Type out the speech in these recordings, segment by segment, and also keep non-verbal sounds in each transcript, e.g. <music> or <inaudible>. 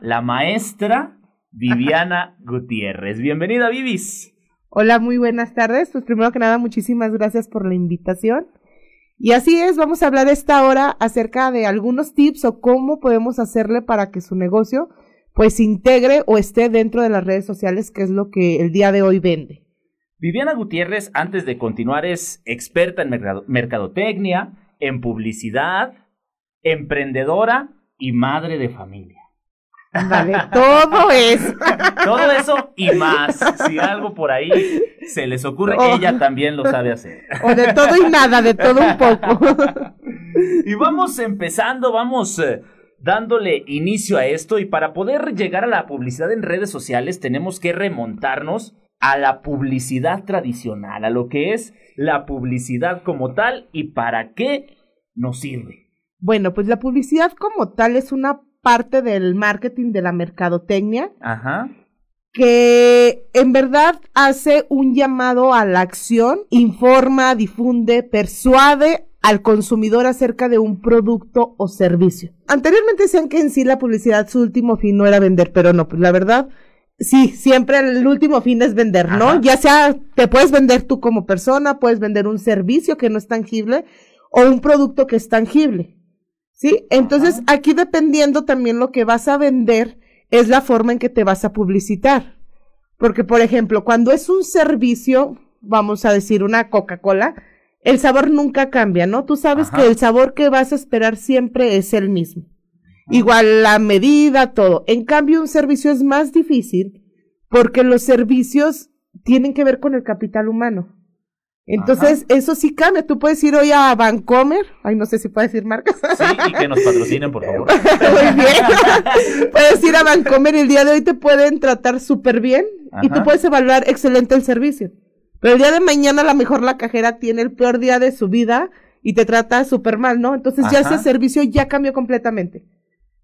la maestra Viviana Gutiérrez. Bienvenida, Vivis. Hola, muy buenas tardes. Pues primero que nada, muchísimas gracias por la invitación. Y así es, vamos a hablar esta hora acerca de algunos tips o cómo podemos hacerle para que su negocio pues integre o esté dentro de las redes sociales, que es lo que el día de hoy vende. Viviana Gutiérrez, antes de continuar, es experta en mercadotecnia, en publicidad, emprendedora y madre de familia. Vale, todo eso. <laughs> todo eso y más. Si algo por ahí se les ocurre, oh. ella también lo sabe hacer. <laughs> O de todo y nada, de todo un poco. <laughs> y vamos empezando, vamos eh, dándole inicio a esto y para poder llegar a la publicidad en redes sociales tenemos que remontarnos a la publicidad tradicional, a lo que es la publicidad como tal y para qué nos sirve. Bueno, pues la publicidad como tal es una parte del marketing de la mercadotecnia. Ajá. Que en verdad hace un llamado a la acción, informa, difunde, persuade al consumidor acerca de un producto o servicio. Anteriormente decían que en sí la publicidad su último fin no era vender, pero no, pues la verdad, sí, siempre el último fin es vender, ¿no? Ya sea, te puedes vender tú como persona, puedes vender un servicio que no es tangible o un producto que es tangible. ¿Sí? Entonces, aquí dependiendo también lo que vas a vender, es la forma en que te vas a publicitar. Porque, por ejemplo, cuando es un servicio, vamos a decir una Coca-Cola, el sabor nunca cambia, ¿no? Tú sabes que el sabor que vas a esperar siempre es el mismo. Igual la medida, todo. En cambio, un servicio es más difícil porque los servicios tienen que ver con el capital humano. Entonces, eso sí cambia. Tú puedes ir hoy a Vancomer. Ay, no sé si puedes decir marcas. Sí, y que nos patrocinen, por favor. <laughs> Muy bien. <laughs> puedes ir a Vancomer y el día de hoy te pueden tratar súper bien y tú puedes evaluar excelente el servicio. Pero el día de mañana a lo mejor la cajera tiene el peor día de su vida y te trata súper mal, ¿no? Entonces ya ese servicio ya cambió completamente.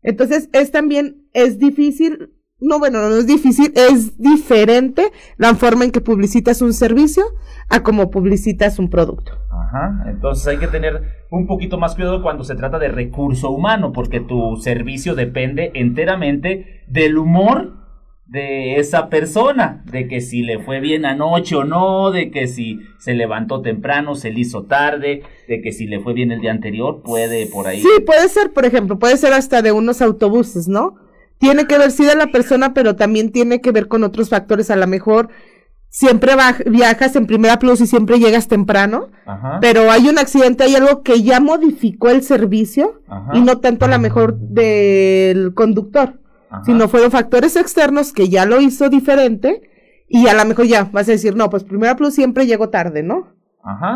Entonces es también, es difícil no, bueno, no es difícil, es diferente la forma en que publicitas un servicio a como publicitas un producto. Ajá, entonces hay que tener un poquito más cuidado cuando se trata de recurso humano, porque tu servicio depende enteramente del humor de esa persona, de que si le fue bien anoche o no, de que si se levantó temprano, se le hizo tarde, de que si le fue bien el día anterior, puede por ahí. Sí, puede ser, por ejemplo, puede ser hasta de unos autobuses, ¿no? Tiene que ver sí de la persona, pero también tiene que ver con otros factores. A lo mejor siempre viajas en primera plus y siempre llegas temprano, pero hay un accidente, hay algo que ya modificó el servicio y no tanto a lo mejor del conductor, sino fueron factores externos que ya lo hizo diferente y a lo mejor ya vas a decir, no, pues primera plus siempre llego tarde, ¿no?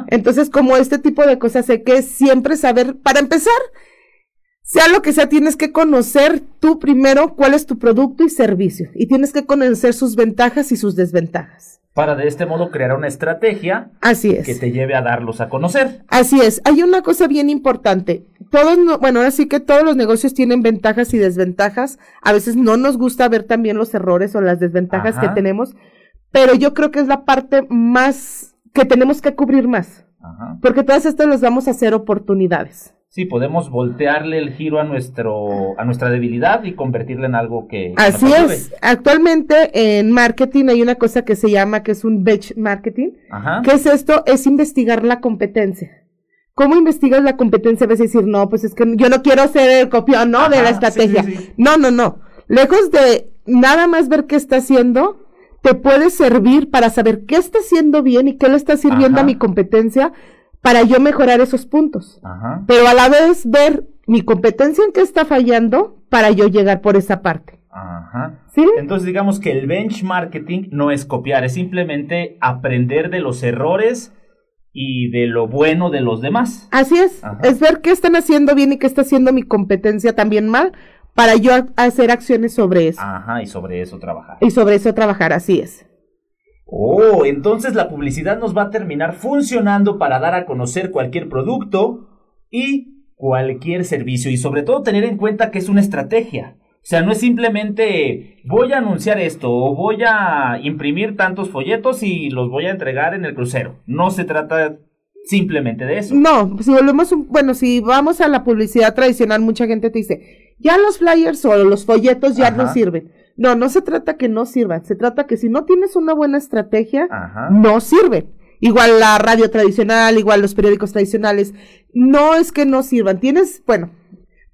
Entonces, como este tipo de cosas, hay que siempre saber, para empezar, sea lo que sea, tienes que conocer tú primero cuál es tu producto y servicio y tienes que conocer sus ventajas y sus desventajas. Para de este modo crear una estrategia Así es. que te lleve a darlos a conocer. Así es. Hay una cosa bien importante. Todos, bueno, ahora sí que todos los negocios tienen ventajas y desventajas. A veces no nos gusta ver también los errores o las desventajas que tenemos, pero yo creo que es la parte más que tenemos que cubrir más. Porque todas estas las vamos a hacer oportunidades. Sí, podemos voltearle el giro a nuestro a nuestra debilidad y convertirla en algo que Así es. Actualmente en marketing hay una cosa que se llama que es un bench marketing. Ajá. ¿Qué es esto? Es investigar la competencia. ¿Cómo investigas la competencia? Vas a decir, no, pues es que yo no quiero ser el copión, ¿no? de la estrategia. No, no, no. Lejos de nada más ver qué está haciendo, te puede servir para saber qué está haciendo bien y qué le está sirviendo a mi competencia para yo mejorar esos puntos. Pero a la vez ver mi competencia en qué está fallando para yo llegar por esa parte. Ajá. ¿Sí? Entonces digamos que el benchmarking no es copiar, es simplemente aprender de los errores y de lo bueno de los demás. Así es, es ver qué están haciendo bien y qué está haciendo mi competencia también mal para yo hacer acciones sobre eso. Ajá, y sobre eso trabajar. Y sobre eso trabajar, así es. Oh, entonces la publicidad nos va a terminar funcionando para dar a conocer cualquier producto y cualquier servicio y sobre todo tener en cuenta que es una estrategia. O sea, no es simplemente voy a anunciar esto o voy a imprimir tantos folletos y los voy a entregar en el crucero. No se trata simplemente de eso. No, si volvemos, un- bueno, si vamos a la publicidad tradicional, mucha gente te dice, ya los flyers o los folletos ya no sirven. No, no se trata que no sirvan, se trata que si no tienes una buena estrategia, Ajá. no sirven. Igual la radio tradicional, igual los periódicos tradicionales, no es que no sirvan. Tienes, bueno,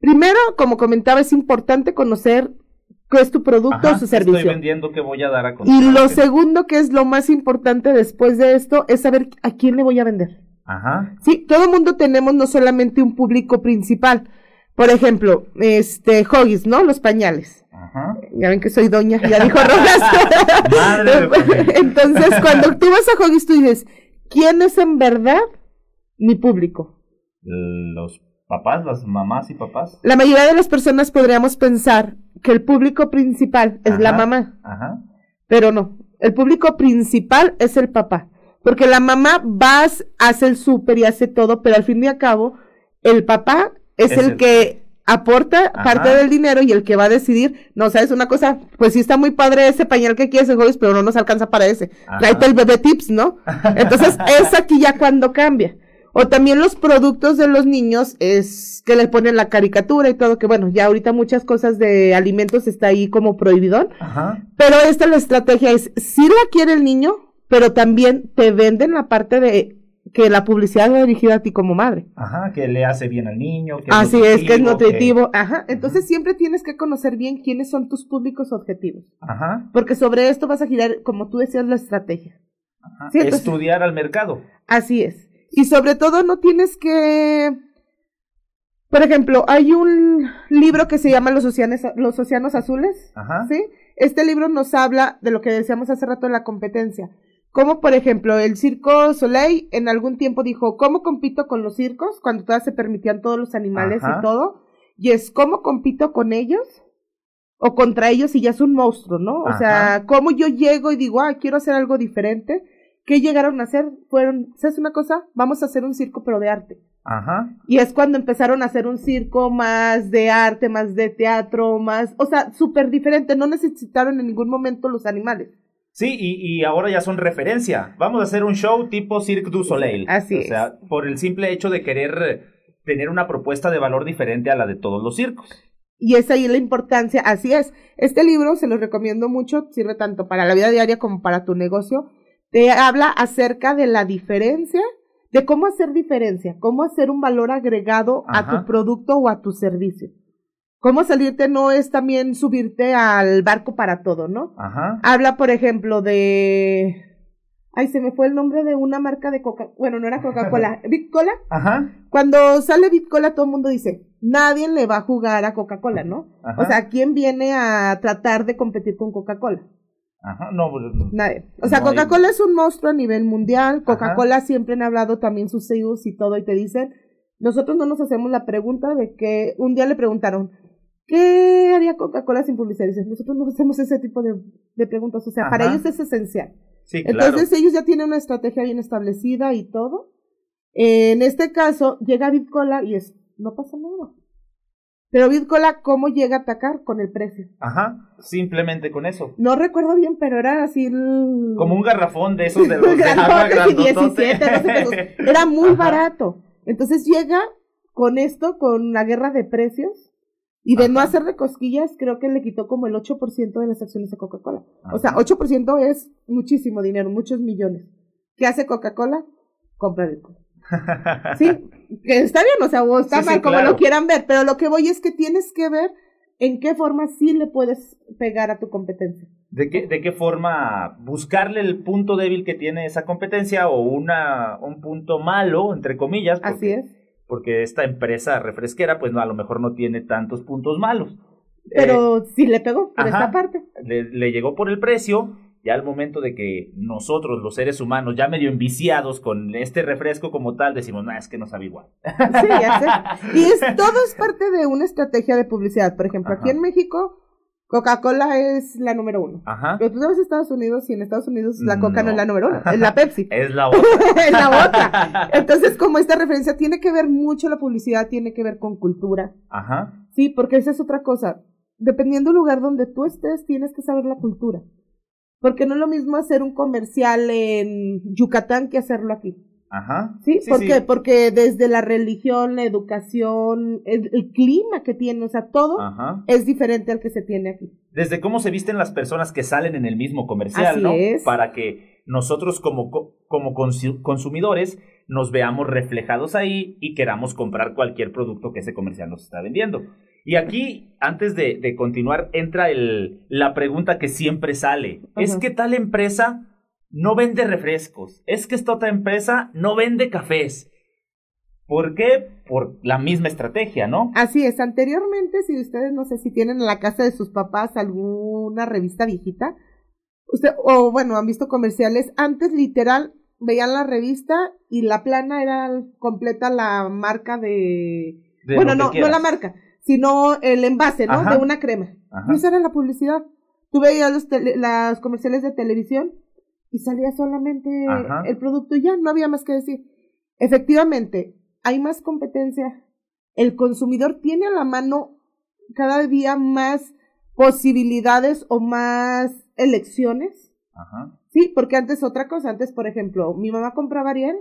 primero, como comentaba, es importante conocer qué es tu producto Ajá, o su Estoy servicio. vendiendo que voy a dar a Y lo segundo, que es lo más importante después de esto, es saber a quién le voy a vender. Ajá. Sí, todo el mundo tenemos no solamente un público principal. Por ejemplo, este, Hoggies, ¿no? Los pañales. Ajá. Ya ven que soy doña, ya dijo Rojas. <laughs> Entonces, cuando tú vas a Hoggies, tú dices, ¿quién es en verdad mi público? Los papás, las mamás y papás. La mayoría de las personas podríamos pensar que el público principal es la mamá, Ajá. pero no. El público principal es el papá. Porque la mamá va, hace el súper y hace todo, pero al fin y al cabo, el papá es, Es el, el- que aporta Ajá. parte del dinero y el que va a decidir, no, sabes una cosa, pues sí está muy padre ese pañal que quieres en Hoggies, pero no nos alcanza para ese. Ajá. Tráete el bebé tips, ¿no? <laughs> Entonces, es aquí ya cuando cambia. O también los productos de los niños es que le ponen la caricatura y todo, que bueno, ya ahorita muchas cosas de alimentos está ahí como prohibidón. Ajá. Pero esta la estrategia es, si la quiere el niño, pero también te venden la parte de que la publicidad va dirigida a ti como madre. Ajá. Que le hace bien al niño. Que Así es, que es nutritivo. que- Ajá. Entonces siempre tienes que conocer bien quiénes son tus públicos objetivos. Ajá. Porque sobre esto vas a girar, como tú decías, la estrategia. Ajá. Sí, entonces- Estudiar al mercado. Así es. Y sobre todo no tienes que... Por ejemplo, hay un libro que se llama Los Océanos, Los Océanos Azules. Ajá. ¿sí? Este libro nos habla de lo que decíamos hace rato de la competencia. Como, por ejemplo, el Circo Soleil en algún tiempo dijo, ¿cómo compito con los circos? Cuando todavía se permitían todos los animales Ajá. y todo. Y es, ¿cómo compito con ellos? O contra ellos y ya es un monstruo, ¿no? O sea, ¿cómo yo llego y digo, ah, quiero hacer algo diferente? ¿Qué llegaron a hacer? Fueron, ¿sabes una cosa? Vamos a hacer un circo, pero de arte. Ajá. Y es cuando empezaron a hacer un circo más de arte, más de teatro, más, o sea, súper diferente. No necesitaron en ningún momento los animales. Sí, y, y ahora ya son referencia. Vamos a hacer un show tipo Cirque du Soleil. Así O sea, por el simple hecho de querer eh, tener una propuesta de valor diferente a la de todos los circos. Y es ahí la importancia, así es. Este libro se los recomiendo mucho, sirve tanto para la vida diaria como para tu negocio. Te habla acerca de la diferencia, de cómo hacer diferencia, cómo hacer un valor agregado a tu producto o a tu servicio. Cómo salirte no es también subirte al barco para todo, ¿no? Ajá. Habla, por ejemplo, de... Ay, se me fue el nombre de una marca de Coca... Bueno, no era Coca-Cola. <laughs> ¿Bitcola? Ajá. Cuando sale Bitcola, todo el mundo dice, nadie le va a jugar a Coca-Cola, ¿no? Ajá. O sea, ¿quién viene a tratar de competir con Coca-Cola? Ajá. No, pues, Nadie. O sea, No hay- Coca-Cola es un monstruo a nivel mundial. Coca-Cola siempre han hablado también sus CEOs y todo y te dicen, nosotros no nos hacemos la pregunta de que un día le preguntaron, ¿qué haría Coca-Cola sin publicidad? Dices, nosotros no hacemos ese tipo de, de preguntas. O sea, para ellos es esencial. sí, claro. Entonces ellos ya tienen una estrategia bien establecida y todo. En este caso, llega Bitcola y es, no pasa nada. Pero Bitcola, ¿cómo llega a atacar? Con el precio. Ajá. Simplemente con eso. No recuerdo bien, pero era así el... Como un garrafón de esos de <laughs> los de agua <laughs> de grandotote. 17, 12 pesos. Era muy <laughs> Ajá. barato. Entonces llega con esto, con la guerra de precios. Y de no Ajá. hacerle cosquillas, creo que le quitó como el 8% de las acciones de Coca-Cola. O sea, Ajá. 8% es muchísimo dinero, muchos millones. ¿Qué hace Coca-Cola? Compra Bitcoin. <laughs> Sí, está bien, o sea, o está Sí, mal sí, como claro. lo quieran ver, pero lo que voy es que tienes que ver en qué forma sí le puedes pegar a tu competencia. ¿De qué, ¿De qué forma buscarle el punto débil que tiene esa competencia o una, un punto malo, entre comillas? Así es. Porque esta empresa refresquera, pues no, a lo mejor no tiene tantos puntos malos. Pero sí le pegó por ajá. esta parte. le, le llegó por el precio, ya al momento de que nosotros, los seres humanos, ya medio enviciados con este refresco como tal, decimos, no, es que no sabe igual. Sí, ya sé. <laughs> Y es, todo es parte de una estrategia de publicidad. Por ejemplo, aquí en México, Coca-Cola es la número uno. Ajá. Pero tú sabes Estados Unidos y en Estados Unidos la Coca no, No. es la número uno, es la Pepsi. <laughs> Es la otra. <laughs> es la otra. Entonces, como esta referencia tiene que ver mucho la publicidad, tiene que ver con cultura. Ajá. Sí, porque esa es otra cosa. Dependiendo del lugar donde tú estés, tienes que saber la cultura. Porque no es lo mismo hacer un comercial en Yucatán que hacerlo aquí. Ajá. ¿Sí? ¿Por qué? Porque desde la religión, la educación, el, el clima que tiene, o sea, todo Ajá. es diferente al que se tiene aquí. Desde cómo se visten las personas que salen en el mismo comercial, Así ¿no? es. Para que nosotros como, co- como consu- consumidores nos veamos reflejados ahí y queramos comprar cualquier producto que ese comercial nos está vendiendo. Y aquí, antes de, de continuar, entra el, la pregunta que siempre sale. ¿Es que tal empresa no vende refrescos? ¿Es que esta otra empresa no vende cafés? ¿Por qué? Por la misma estrategia, ¿no? Así es, anteriormente, si ustedes no sé si tienen en la casa de sus papás alguna revista viejita, usted, o bueno, han visto comerciales, antes literal veían la revista y la plana era completa la marca de... De bueno, no, no la marca, sino el envase, ¿no? Ajá. De una crema. Ajá. Y esa era la publicidad. Tú veías los tele- las comerciales de televisión y salía solamente Ajá. el producto y ya, no había más que decir. Efectivamente, hay más competencia. El consumidor tiene a la mano cada día más posibilidades o más elecciones. Ajá. Sí, porque antes otra cosa, antes por ejemplo, mi mamá compraba Ariel,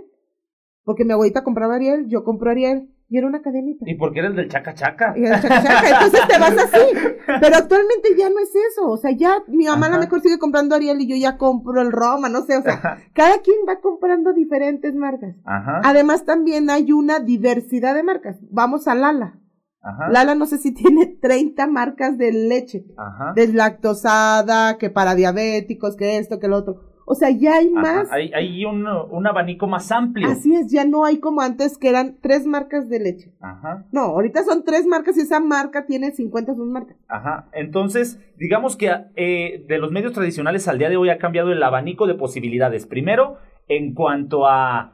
porque mi abuelita compraba Ariel, yo compro Ariel, y era una cadenita. ¿Y por qué eres del chaca chaca? Y era chaca, chaca, Entonces te vas así. <laughs> Pero actualmente ya no es eso. O sea, ya mi mamá a lo Ajá. mejor sigue comprando Ariel y yo ya compro el Roma, no sé. O sea, cada quien va comprando diferentes marcas. Ajá. Además, también hay una diversidad de marcas. Vamos a Lala. Ajá. Lala no sé si tiene 30 marcas de leche. Ajá. Deslactosada, que para diabéticos, que esto, que lo otro. O sea, ya hay Ajá. más. Hay, hay un, un abanico más amplio. Así es, ya no hay como antes que eran tres marcas de leche. Ajá. No, ahorita son tres marcas y esa marca tiene 50 submarcas. Ajá. Entonces, digamos que eh, de los medios tradicionales al día de hoy ha cambiado el abanico de posibilidades. Primero, en cuanto a.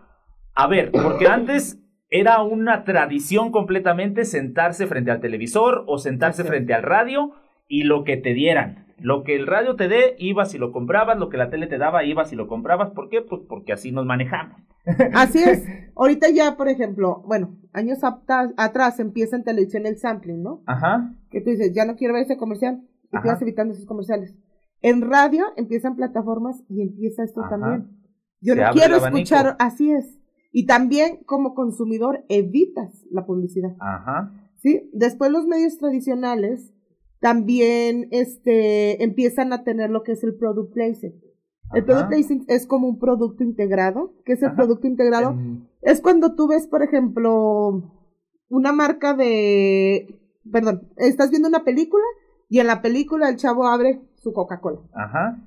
A ver, porque <coughs> antes era una tradición completamente sentarse frente al televisor o sentarse frente al radio y lo que te dieran. Lo que el radio te dé, ibas y lo comprabas, lo que la tele te daba, ibas y lo comprabas. ¿Por qué? Pues porque así nos manejamos. <laughs> Así es. Ahorita ya, por ejemplo, bueno, años atrás empieza en televisión el sampling, ¿no? Ajá. Que tú dices, ya no quiero ver ese comercial. Y Ajá. te vas evitando esos comerciales. En radio empiezan plataformas y empieza esto Ajá. también. Yo Se no quiero escuchar, así es. Y también como consumidor evitas la publicidad. Ajá. ¿sí? Después los medios tradicionales también este, empiezan a tener lo que es el product placement. El Ajá. product placement es como un producto integrado. ¿Qué es el Ajá. producto integrado? Es cuando tú ves, por ejemplo, una marca de... Perdón, estás viendo una película y en la película el chavo abre su Coca-Cola. Ajá.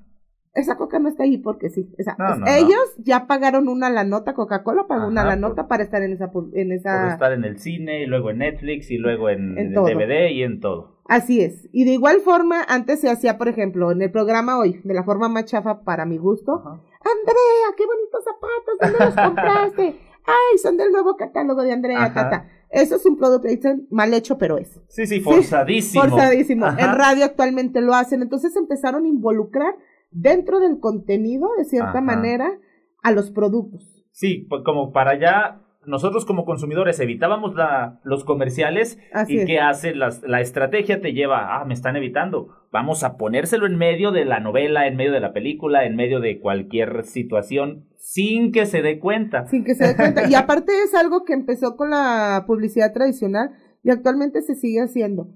Esa coca no está ahí porque sí. O sea, No, no, no. ellos ya pagaron una la nota, Coca-Cola pagó una la nota para estar en esa... En Por esa estar en el cine y luego en Netflix y luego en, En en todo. DVD y en todo. Así es. Y de igual forma, antes se hacía, por ejemplo, en el programa hoy, de la forma más chafa para mi gusto. Ajá. Andrea, qué bonitos zapatos, ¿dónde los <laughs> compraste? Ay, son del nuevo catálogo de Andrea, Ajá. tata. Eso es un product placement mal hecho, pero es. Sí, sí, forzadísimo. Forzadísimo. Ajá. En radio actualmente lo hacen. Entonces empezaron a involucrar dentro del contenido, de cierta manera, a los productos. Sí, pues como para ya nosotros como consumidores evitábamos la, los comerciales Así y qué hace las- la estrategia te lleva, ah, me están evitando, vamos a ponérselo en medio de la novela, en medio de la película, en medio de cualquier situación sin que se dé cuenta. Sin que se dé cuenta. Y aparte es algo que empezó con la publicidad tradicional y actualmente se sigue haciendo.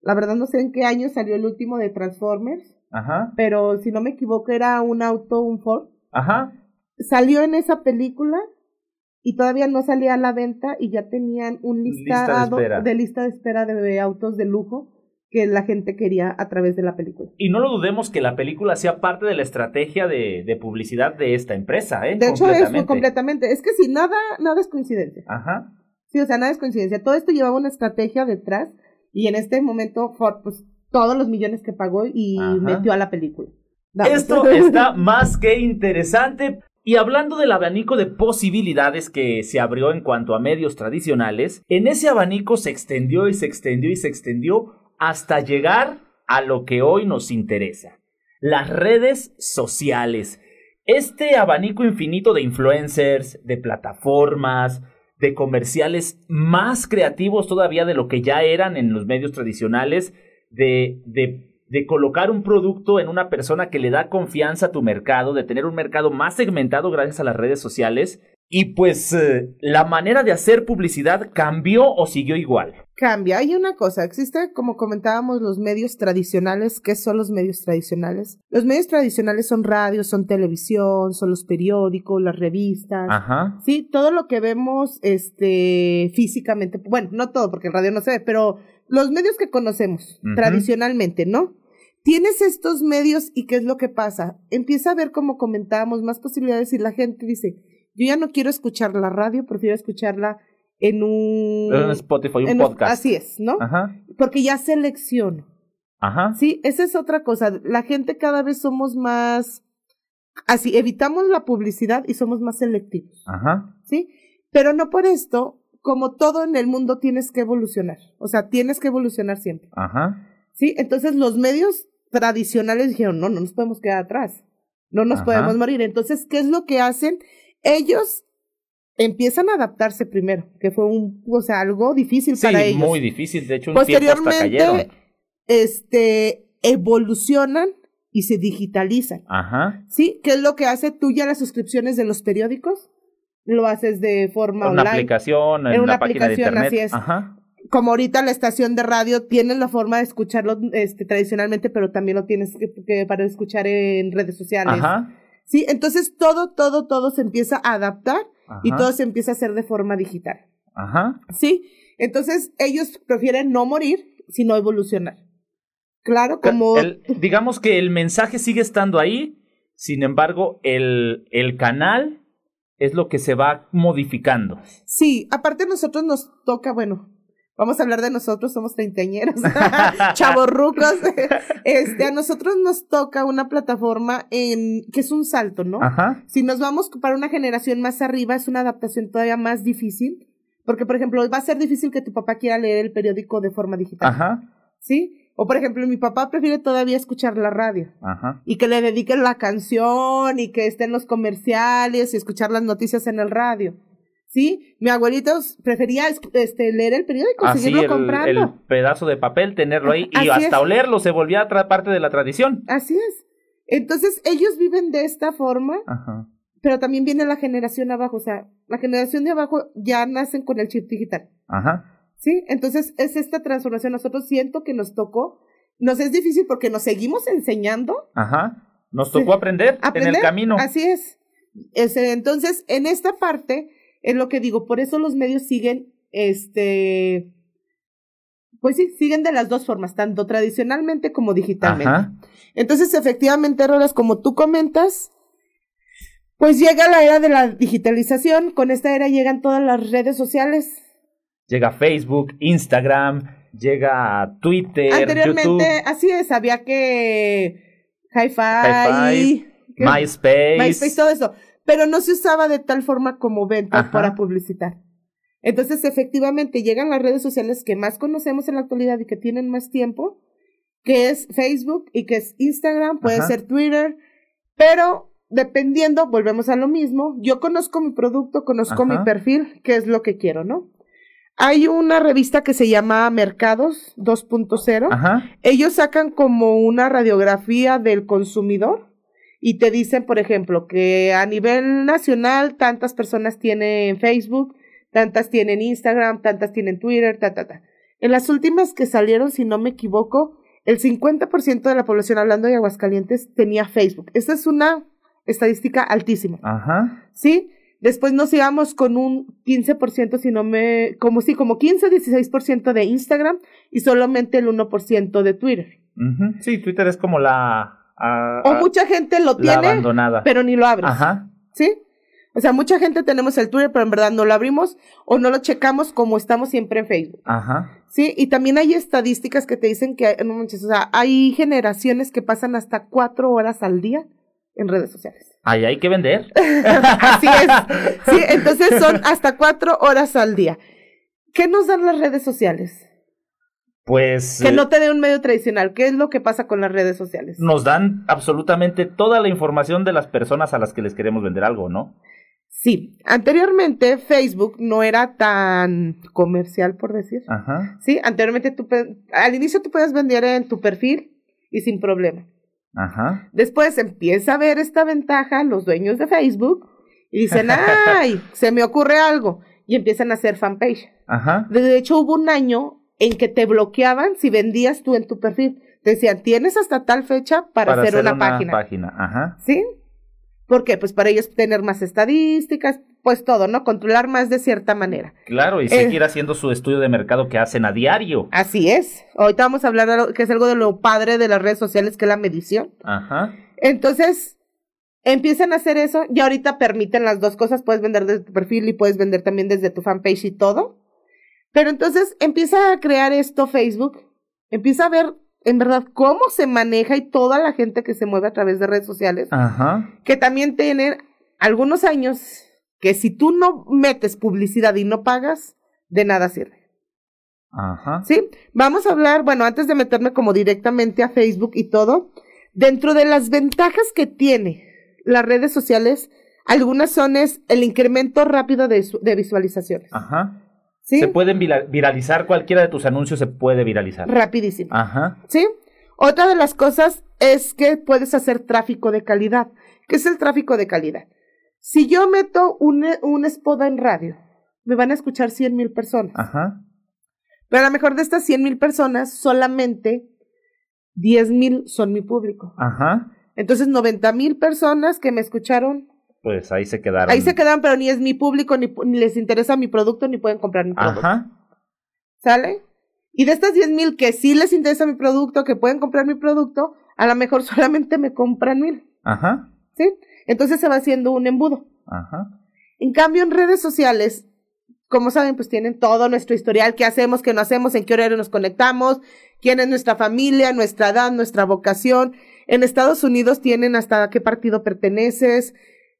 La verdad no sé en qué año salió el último de Transformers, Ajá, pero si no me equivoco era un auto, un Ford. ajá, Salió en esa película y todavía no salía a la venta y ya tenían un Lista de listado de lista de espera de autos de lujo que la gente quería a través de la película. Y no lo dudemos que la película sea parte de la estrategia de, de publicidad de esta empresa, ¿eh? De hecho, es muy Completamente. Es que si nada, nada es coincidencia. Ajá. Sí, o sea, nada es coincidencia. Todo esto llevaba una estrategia detrás y en este momento Ford, pues, todos los millones que pagó y Ajá. metió a la película. Vamos. Esto está <laughs> más que interesante. Y hablando del abanico de posibilidades que se abrió en cuanto a medios tradicionales, en ese abanico se extendió y se extendió y se extendió hasta llegar a lo que hoy nos interesa, las redes sociales. Este abanico infinito de influencers, de plataformas, de comerciales más creativos todavía de lo que ya eran en los medios tradicionales, de, de de colocar un producto en una persona que le da confianza a tu mercado, de tener un mercado más segmentado gracias a las redes sociales, Y pues eh, la manera de hacer publicidad cambió o siguió igual. Cambia. Hay una cosa, existe, como comentábamos, los medios tradicionales. ¿Qué son los medios tradicionales? Los medios tradicionales son radio, son televisión, son los periódicos, las revistas. Ajá. Sí, todo lo que vemos este físicamente, bueno, no todo porque el radio no se ve, pero los medios que conocemos tradicionalmente, ¿no? Tienes estos medios y ¿qué es lo que pasa? Empieza a ver, como comentábamos, más posibilidades y la gente dice, yo ya no quiero escuchar la radio, prefiero escucharla en un... Un Spotify, un en podcast. Así es, ¿no? Ajá. Porque ya selecciono. Ajá. Sí, esa es otra cosa. La gente cada vez somos más... Así, evitamos la publicidad y somos más selectivos. Ajá. ¿sí? Pero no por esto, como todo en el mundo tienes que evolucionar, o sea, tienes que evolucionar siempre, Ajá. ¿sí? Entonces los medios tradicionales dijeron, no, no nos podemos quedar atrás, no nos Ajá. podemos morir. Entonces, ¿qué es lo que hacen? Ellos empiezan a adaptarse primero, que fue un, o sea, algo difícil Sí, para ellos. muy difícil. De hecho, un tiempo hasta cayeron. Posteriormente, este, evolucionan y se digitalizan. Ajá. ¿Sí? ¿Qué es lo que hace tú ya las suscripciones de los periódicos? Lo haces de forma Una online. aplicación, en, En una la página de aplicación, así es. Ajá. Como ahorita la estación de radio tiene la forma de escucharlo este, tradicionalmente, pero también lo tienes que, que para escuchar en redes sociales. Ajá. Sí, entonces todo, todo, todo se empieza a adaptar y todo se empieza a hacer de forma digital. Ajá. Sí, entonces ellos prefieren no morir, sino evolucionar. Claro, como... El- digamos que el mensaje sigue estando ahí, sin embargo, el, el canal es lo que se va modificando. Sí, aparte nosotros nos toca, bueno, vamos a hablar de nosotros, somos treintañeros, <laughs> chavorrucos. Este, a nosotros nos toca una plataforma en que es un salto, ¿no? Ajá. Si nos vamos para una generación más arriba, es una adaptación todavía más difícil, porque por ejemplo, va a ser difícil que tu papá quiera leer el periódico de forma digital, Ajá. ¿sí? O por ejemplo, mi papá prefiere todavía escuchar la radio Ajá. y que le dediquen la canción y que estén los comerciales y escuchar las noticias en el radio. ¿Sí? Mi abuelito prefería este, leer el periódico, Así seguirlo el, comprando. el pedazo de papel, tenerlo ahí y Así hasta es. olerlo se volvía otra parte de la tradición. Así es. Entonces, ellos viven de esta forma, Ajá. pero también viene la generación abajo. O sea, la generación de abajo ya nacen con el chip digital. Ajá. ¿Sí? Entonces, es esta transformación. Nosotros siento que nos tocó. Nos es difícil porque nos seguimos enseñando Ajá. Nos Sí. tocó aprender, aprender. en el camino. Así es. Entonces, en esta parte, es lo que digo, por eso los medios siguen, este, pues sí, siguen de las dos formas, tanto tradicionalmente como digitalmente. Ajá. Entonces, efectivamente, Rolas, como tú comentas, pues llega la era de la digitalización, con esta era llegan todas las redes sociales. Llega Facebook, Instagram, llega Twitter, Anteriormente, YouTube, así es, había que Hi-Fi, MySpace. MySpace, todo eso. Pero no se usaba de tal forma como venta Ajá. para publicitar. Entonces, efectivamente, llegan las redes sociales que más conocemos en la actualidad y que tienen más tiempo, que es Facebook y que es Instagram, puede Ajá. ser Twitter, pero dependiendo, volvemos a lo mismo. Yo conozco mi producto, conozco Ajá. mi perfil, qué es lo que quiero, ¿no? Hay una revista que se llama Mercados 2.0 Ajá. ellos sacan como una radiografía del consumidor y te dicen, por ejemplo, que a nivel nacional tantas personas tienen Facebook, tantas tienen Instagram, tantas tienen Twitter, ta, ta, ta. En las últimas que salieron, si no me equivoco, el 50% de la población hablando de Aguascalientes tenía Facebook. Esta es una estadística altísima. Ajá. ¿sí? Después nos íbamos con un 15%, si no me, como sí, como 15 o 16% de Instagram y solamente el 1% de Twitter. Ujú. Sí, Twitter es como la. ah, O ah, mucha gente lo tiene, abandonada. pero ni lo abres, Ajá. ¿sí? O sea, mucha gente tenemos el Twitter, pero en verdad no lo abrimos o no lo checamos como estamos siempre en Facebook, Ajá. ¿sí? Y también hay estadísticas que te dicen que, no manches, o sea, hay generaciones que pasan hasta cuatro horas al día en redes sociales. Ahí hay que vender. <laughs> Así es. Sí, entonces son hasta cuatro horas al día. ¿Qué nos dan las redes sociales? Pues. Que eh, no te dé un medio tradicional. ¿Qué es lo que pasa con las redes sociales? Nos dan absolutamente toda la información de las personas a las que les queremos vender algo, ¿no? Sí, anteriormente Facebook no era tan comercial, por decir. Ajá. Sí, anteriormente tú, al inicio tú puedes vender en tu perfil y sin problema. Ajá. Después empieza a ver esta ventaja los dueños de Facebook y dicen, <laughs> ay, se me ocurre algo, y empiezan a hacer fanpage. Ajá. De hecho, hubo un año en que te bloqueaban si vendías tú en tu perfil. Te decían, tienes hasta tal fecha para, hacer, una, página. página. Ajá. ¿Sí? ¿Por qué? Pues para ellos tener más estadísticas, pues todo, ¿no? Controlar más de cierta manera. Claro, y Eh. seguir haciendo su estudio de mercado que hacen a diario. Así es. Ahorita vamos a hablar de lo que es algo de lo padre de las redes sociales, que es la medición. Ajá. Entonces, empiezan a hacer eso y ahorita permiten las dos cosas. Puedes vender desde tu perfil y puedes vender también desde tu fanpage y todo. Pero entonces empieza a crear esto Facebook. Empieza a ver en verdad cómo se maneja y toda la gente que se mueve a través de redes sociales. Ajá. Que también tienen algunos años que si tú no metes publicidad y no pagas, de nada sirve. Ajá. ¿Sí? Vamos a hablar, bueno, antes de meterme como directamente a Facebook y todo, dentro de las ventajas que tiene las redes sociales, algunas son es el incremento rápido de, de visualizaciones. Ajá. ¿Sí? Se pueden vira- viralizar, cualquiera de tus anuncios se puede viralizar. Rapidísimo. Ajá. ¿Sí? Otra de las cosas es que puedes hacer tráfico de calidad. ¿Qué es el tráfico de calidad? Si yo meto un, un spot en radio, me van a escuchar 100 mil personas. Ajá. Pero a lo mejor de estas 100 mil personas, solamente 10 mil son mi público. Ajá. Entonces, 90 mil personas que me escucharon, Pues ahí se quedaron. ahí se quedan, pero ni es mi público, ni, ni les interesa mi producto, ni pueden comprar mi producto. Ajá. ¿Sale? Y de estas 10 mil que sí les interesa mi producto, que pueden comprar mi producto, a lo mejor <laughs> solamente me compran mil. Ajá. ¿Sí? Entonces se va haciendo un embudo. Ajá. En cambio, en redes sociales, como saben, pues tienen todo nuestro historial, qué hacemos, qué no hacemos, en qué horario nos conectamos, quién es nuestra familia, nuestra edad, nuestra vocación. En Estados Unidos tienen hasta a qué partido perteneces.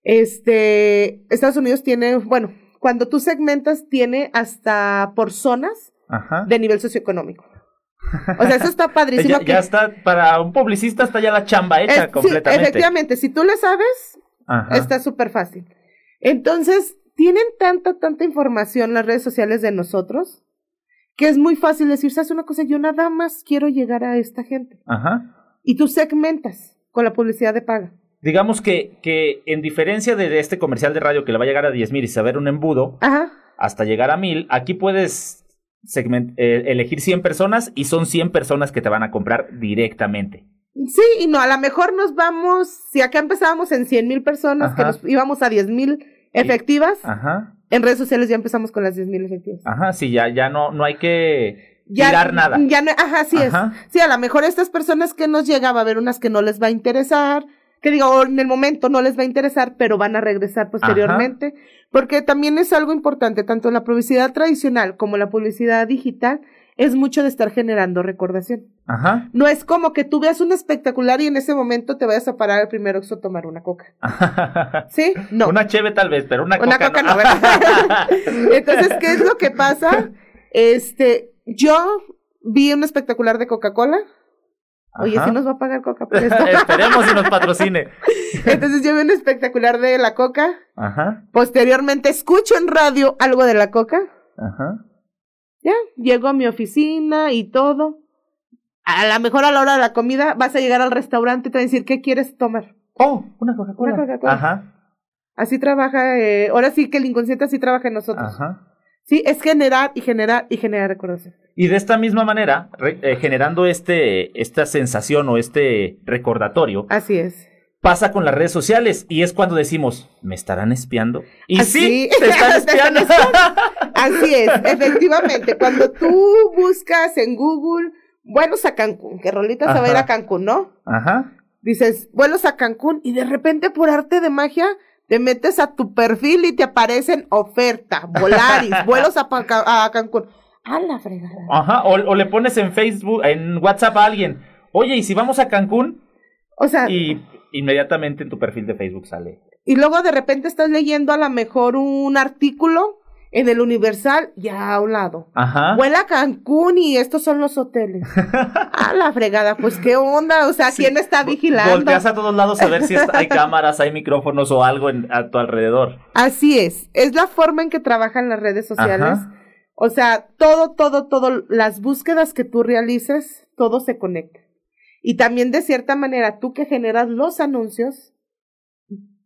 Este, Estados Unidos tiene, bueno, cuando tú segmentas, tiene hasta por zonas Ajá. de nivel socioeconómico. O sea, eso está <laughs> padrísimo. ya, que- está, para un publicista está ya la chamba hecha Es- sí, completamente. efectivamente, si tú le sabes, Ajá. Está súper fácil. Entonces, tienen tanta, tanta información las redes sociales de nosotros que es muy fácil decir, ¿sabes una cosa? Yo nada más quiero llegar a esta gente. Ajá. Y tú segmentas con la publicidad de paga. Digamos que, que en diferencia de este comercial de radio que le va a llegar a 10 mil y saber un embudo, Ajá. hasta llegar a mil, aquí puedes segment- eh, elegir 100 personas y son 100 personas que te van a comprar directamente. Sí, y no, a lo mejor nos vamos, si acá empezábamos en 100 mil personas, que nos íbamos a 10 mil efectivas, Ajá. en redes sociales ya empezamos con las 10 mil efectivas. Ajá, sí, ya, ya no, no hay que ya, tirar nada. Ya no, ajá, sí Ajá. es. Sí, a lo mejor estas personas que nos llega va a haber unas que no les va a interesar, que digo, en el momento no les va a interesar, pero van a regresar posteriormente, porque también es algo importante, tanto la publicidad tradicional como la publicidad digital, es mucho de estar generando recordación. Ajá. No es como que tú veas un espectacular y en ese momento te vayas a parar al primer oxo a tomar una coca. <laughs> ¿Sí? No. Una cheve tal vez, pero una, Una coca no, ¿verdad? <laughs> <laughs> Entonces, ¿qué es lo que pasa? Este, yo vi un espectacular de Coca-Cola. Oye, si nos va a pagar Coca por <laughs> esto. Esperemos si nos patrocine. <laughs> Entonces yo vi un espectacular de la Coca. Ajá. Posteriormente escucho en radio algo de la Coca. Ajá. Ya, llego a mi oficina y todo. A lo mejor a la hora de la comida vas a llegar al restaurante y te van a decir, ¿qué quieres tomar? Oh, una Coca-Cola. Una Coca-Cola. Ajá. Así trabaja, eh, ahora sí que el inconsciente así trabaja en nosotros. Ajá. Sí, es generar y generar y generar recordación. Y de esta misma manera, re- eh, generando este, esta sensación o este recordatorio, Así es. pasa con las redes sociales y es cuando decimos, ¿me estarán espiando? Y Así- sí, <laughs> te están Te están espiando. Así es, efectivamente. Cuando tú buscas en Google vuelos a Cancún, que Rolita se va a ir a. Cancún, ¿no? Ajá. Dices vuelos a Cancún y de repente por arte de magia te metes a tu perfil y te aparecen oferta, Volaris, <laughs> vuelos a, a Cancún. A la fregada. Ajá. O, o le pones en Facebook, en WhatsApp a alguien, oye, ¿y si vamos a Cancún? O sea, Y inmediatamente en tu perfil de Facebook sale. y luego de repente estás leyendo a lo mejor un artículo en el Universal ya a un lado. Ajá. Vuela a Cancún y estos son los hoteles. <laughs> A la fregada, pues qué onda, o sea, Sí, ¿quién está vigilando? Volteas a todos lados a ver si está- hay <laughs> cámaras, hay micrófonos o algo en- a tu alrededor. Así es, es la forma en que trabajan las redes sociales. Ajá. O sea, todo, todo, todo, las búsquedas que tú realices, todo se conecta. Y también de cierta manera, tú que generas los anuncios,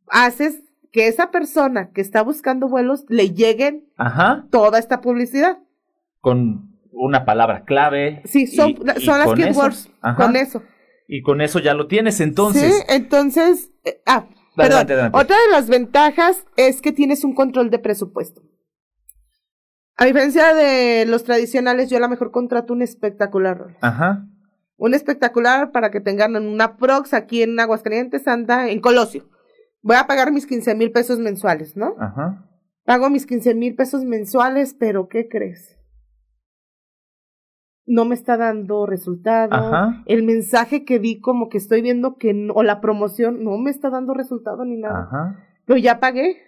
haces que esa persona que está buscando vuelos le lleguen Ajá. toda esta publicidad. Con una palabra clave. Sí, son, y- y son las eso. keywords con eso. Y con eso ya lo tienes. Entonces, sí, entonces, eh, ah, adelante. Otra de las ventajas es que tienes un control de presupuesto. A diferencia de los tradicionales, yo a lo mejor contrato un espectacular ajá. Un espectacular para que tengan una prox aquí en Aguascalientes, anda en Colosio. Voy a pagar mis 15 mil pesos mensuales, ¿no? Ajá. Pago mis 15 mil pesos mensuales, pero ¿qué crees? No me está dando resultado. Ajá. El mensaje que di como que estoy viendo que no, o la promoción no me está dando resultado ni nada. Ajá. Pero ya pagué.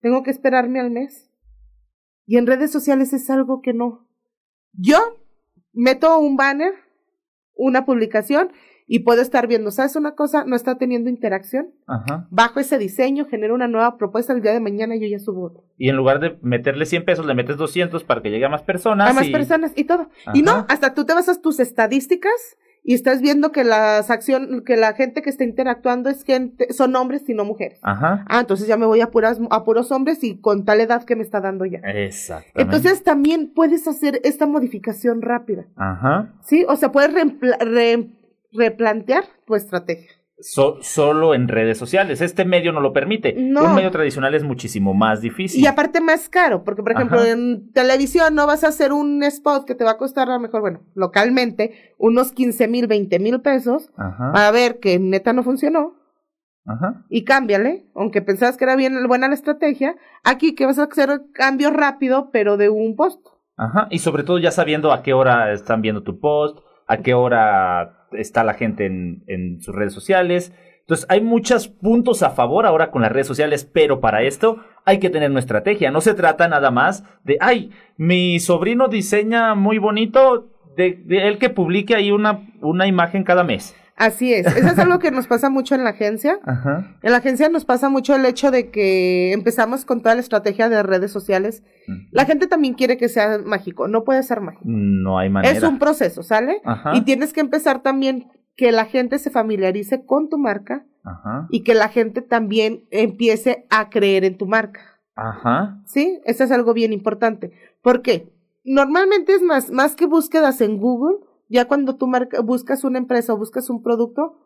Tengo que esperarme al mes. Y en redes sociales es algo que no. Yo meto un banner, una publicación y puedo estar viendo, ¿sabes una cosa? No está teniendo interacción. Ajá. Bajo ese diseño, genero una nueva propuesta, el día de mañana yo ya subo otra. Y en lugar de meterle 100 pesos, le metes 200 para que llegue a más personas. a más y- personas y todo. Y no, hasta tú te vas a tus estadísticas y estás viendo que las acción, que la gente que está interactuando es gente, son hombres y no mujeres. Ajá. Ah, entonces ya me voy a puras, a puros hombres y con tal edad que me está dando ya. Exactamente. Entonces también puedes hacer esta modificación rápida, Ajá. ¿sí? O sea, puedes re- replantear tu estrategia. So- solo en redes sociales. Este medio no lo permite. No. Un medio tradicional es muchísimo más difícil. Y aparte más caro, porque por ejemplo Ajá. en televisión no vas a hacer un spot que te va a costar a lo mejor, bueno, localmente, unos 15 mil, 20 mil pesos, Ajá. para ver que neta no funcionó Ajá. y cámbiale, aunque pensabas que era bien buena la estrategia, aquí que vas a hacer cambio rápido, pero de un post. Ajá. Y sobre todo ya sabiendo a qué hora están viendo tu post, a qué hora está la gente en, en sus redes sociales. Entonces hay muchos puntos a favor ahora con las redes sociales, pero para esto hay que tener una estrategia. No se trata nada más de, ay, mi sobrino diseña muy bonito, de, de él que publique ahí una, una imagen cada mes. Así es, eso es algo que nos pasa mucho en la agencia. <laughs> Ajá. En la agencia nos pasa mucho el hecho de que empezamos con toda la estrategia de redes sociales. La gente también quiere que sea mágico, no puede ser mágico. No hay manera. Es un proceso, ¿sale? Ajá. Y tienes que empezar también que la gente se familiarice con tu marca Ajá. y que la gente también empiece a creer en tu marca. Ajá. ¿Sí? Eso es algo bien importante. ¿Por qué? Normalmente es más, más que búsquedas en Google, ya cuando tú marca- buscas una empresa o buscas un producto,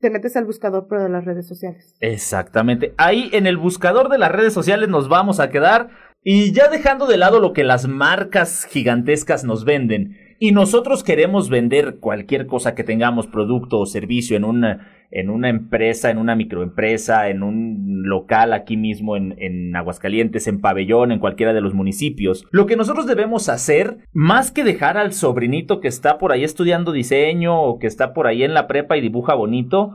te metes al buscador pero de las redes sociales. Exactamente. Ahí en el buscador de las redes sociales nos vamos a quedar. Y ya dejando de lado lo que las marcas gigantescas nos venden. Y nosotros queremos vender cualquier cosa que tengamos, producto o servicio, en una, en una empresa, en una microempresa, en un local aquí mismo en, en Aguascalientes, en Pabellón, en cualquiera de los municipios. Lo que nosotros debemos hacer, más que dejar al sobrinito que está por ahí estudiando diseño o que está por ahí en la prepa y dibuja bonito,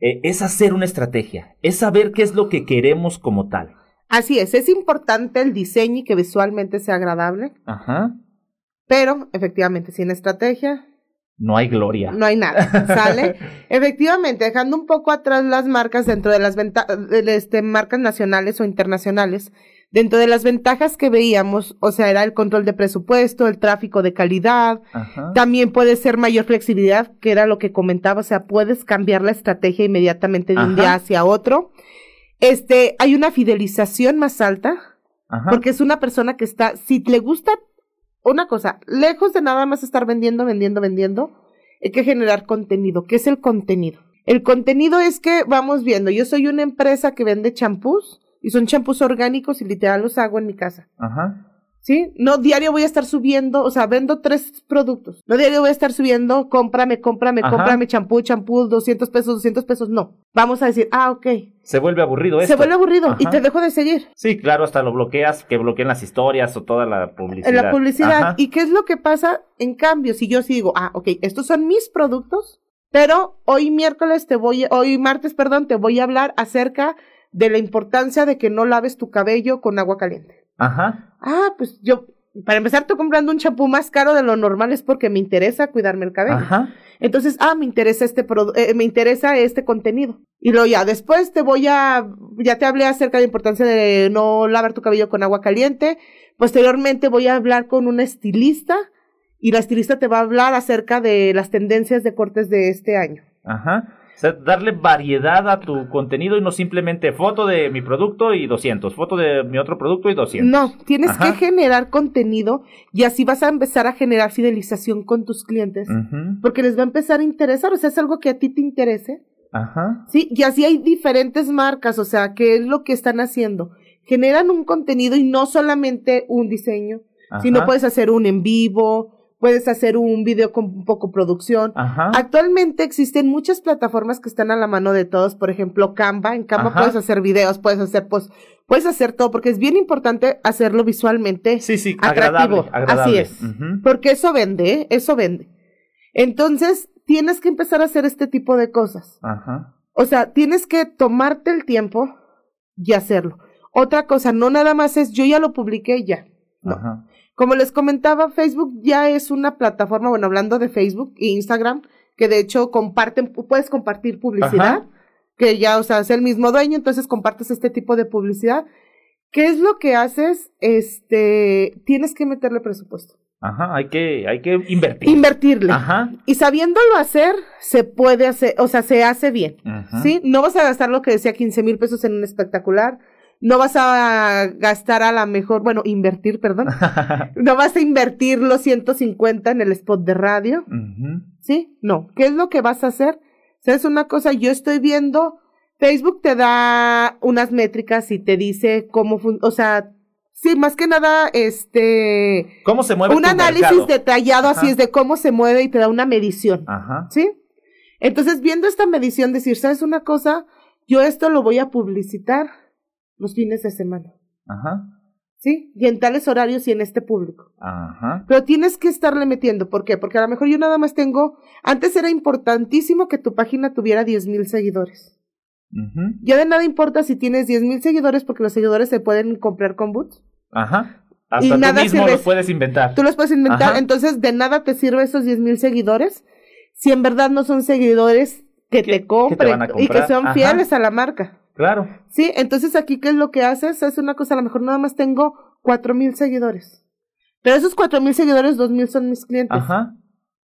eh, es hacer una estrategia, es saber qué es lo que queremos como tal. Así es, es importante el diseño y que visualmente sea agradable, Ajá. Pero efectivamente sin estrategia No hay gloria. no hay nada, ¿sale? <laughs> efectivamente, dejando un poco atrás las marcas dentro de las venta- este, marcas nacionales o internacionales, dentro de las ventajas que veíamos, o sea, era el control de presupuesto, el tráfico de calidad, Ajá. también puede ser mayor flexibilidad, que era lo que comentaba, o sea, puedes cambiar la estrategia inmediatamente de un día hacia otro. Este, hay una fidelización más alta, Ajá. porque es una persona que está, si le gusta una cosa, lejos de nada más estar vendiendo, vendiendo, vendiendo, hay que generar contenido. ¿Qué es el contenido? El contenido es que vamos viendo, yo soy una empresa que vende champús y son champús orgánicos y literal los hago en mi casa. Ajá. ¿Sí? No diario voy a estar subiendo, o sea, vendo tres productos. No diario voy a estar subiendo, cómprame, cómprame, Ajá. cómprame champú, champú, 200 pesos, 200 pesos. No. Vamos a decir, ah, ok. Se vuelve aburrido esto. Se vuelve aburrido y te dejo de seguir. Sí, claro, hasta lo bloqueas, que bloqueen las historias o toda la publicidad. En la publicidad. Ajá. ¿Y qué es lo que pasa? En cambio, si yo sí digo, ah, ok, estos son mis productos, pero hoy miércoles te voy, hoy martes, perdón, te voy a hablar acerca de la importancia de que no laves tu cabello con agua caliente. Ajá. Ah, pues yo, para empezar, estoy comprando un champú más caro de lo normal es porque me interesa cuidarme el cabello. Ajá. Entonces, ah, me interesa este produ- eh, me interesa este contenido. Y luego ya, después te voy a, ya te hablé acerca de la importancia de no lavar tu cabello con agua caliente. Posteriormente voy a hablar con una estilista y la estilista te va a hablar acerca de las tendencias de cortes de este año. Ajá. O sea, darle variedad a tu contenido y no simplemente foto de mi producto y 200, foto de mi otro producto y 200. No, tienes Ajá. que generar contenido y así vas a empezar a generar fidelización con tus clientes. Porque les va a empezar a interesar, o sea, es algo que a ti te interese. Ajá. Sí, y así hay diferentes marcas, o sea, ¿qué es lo que están haciendo? Generan un contenido y no solamente un diseño, sino ajá, puedes hacer un en vivo, puedes hacer un video con un poco producción. Ajá. Actualmente existen muchas plataformas que están a la mano de todos, por ejemplo, Canva. En Canva Ajá. puedes hacer videos, puedes hacer post, puedes hacer todo, porque es bien importante hacerlo visualmente, Sí, sí, atractivo. agradable. agradable. Así es. Porque eso vende, ¿eh? eso vende. Entonces, tienes que empezar a hacer este tipo de cosas. Ajá. O sea, tienes que tomarte el tiempo y hacerlo. Otra cosa, no nada más es yo ya lo publiqué y ya. No. Ajá. Como les comentaba, Facebook ya es una plataforma, bueno, hablando de Facebook e Instagram, que de hecho comparten, puedes compartir publicidad, Ajá. que ya, o sea, es el mismo dueño, entonces compartes este tipo de publicidad. ¿Qué es lo que haces? Este, tienes que meterle presupuesto. Ajá. Hay que, hay que invertir. Invertirle. Ajá. Y sabiéndolo hacer, se puede hacer, o sea, se hace bien. Ajá. ¿Sí? No vas a gastar lo que decía 15 mil pesos en un espectacular. No vas a gastar a la mejor, bueno, invertir, perdón. <laughs> No vas a invertir los 150 en el spot de radio. ¿Sí? No. ¿Qué es lo que vas a hacer? ¿Sabes una cosa? Yo estoy viendo, Facebook te da unas métricas y te dice cómo, o sea, sí, más que nada, este, ¿Cómo se mueve un tu análisis mercado? detallado así es de cómo se mueve y te da una medición. Ajá. ¿Sí? Entonces, viendo esta medición, decir, ¿sabes una cosa? Yo esto lo voy a publicitar los fines de semana. Ajá. ¿Sí? Y en tales horarios y en este público. Ajá. Pero tienes que estarle metiendo. ¿Por qué? Porque a lo mejor yo nada más tengo. Antes era importantísimo que tu página tuviera 10 mil seguidores. Ujú, Ya de nada importa si tienes 10 mil seguidores porque los seguidores se pueden comprar con boots. Ajá. Y Hasta tú nada mismo los puedes inventar. Tú los puedes inventar. Ajá. Entonces, de nada te sirve esos 10 mil seguidores si en verdad no son seguidores que, te compren y que son Ajá. fieles a la marca. Claro. Sí, entonces aquí, ¿qué es lo que haces? Es una cosa, a lo mejor nada más tengo cuatro mil seguidores. Pero esos cuatro mil seguidores, dos mil son mis clientes. Ajá.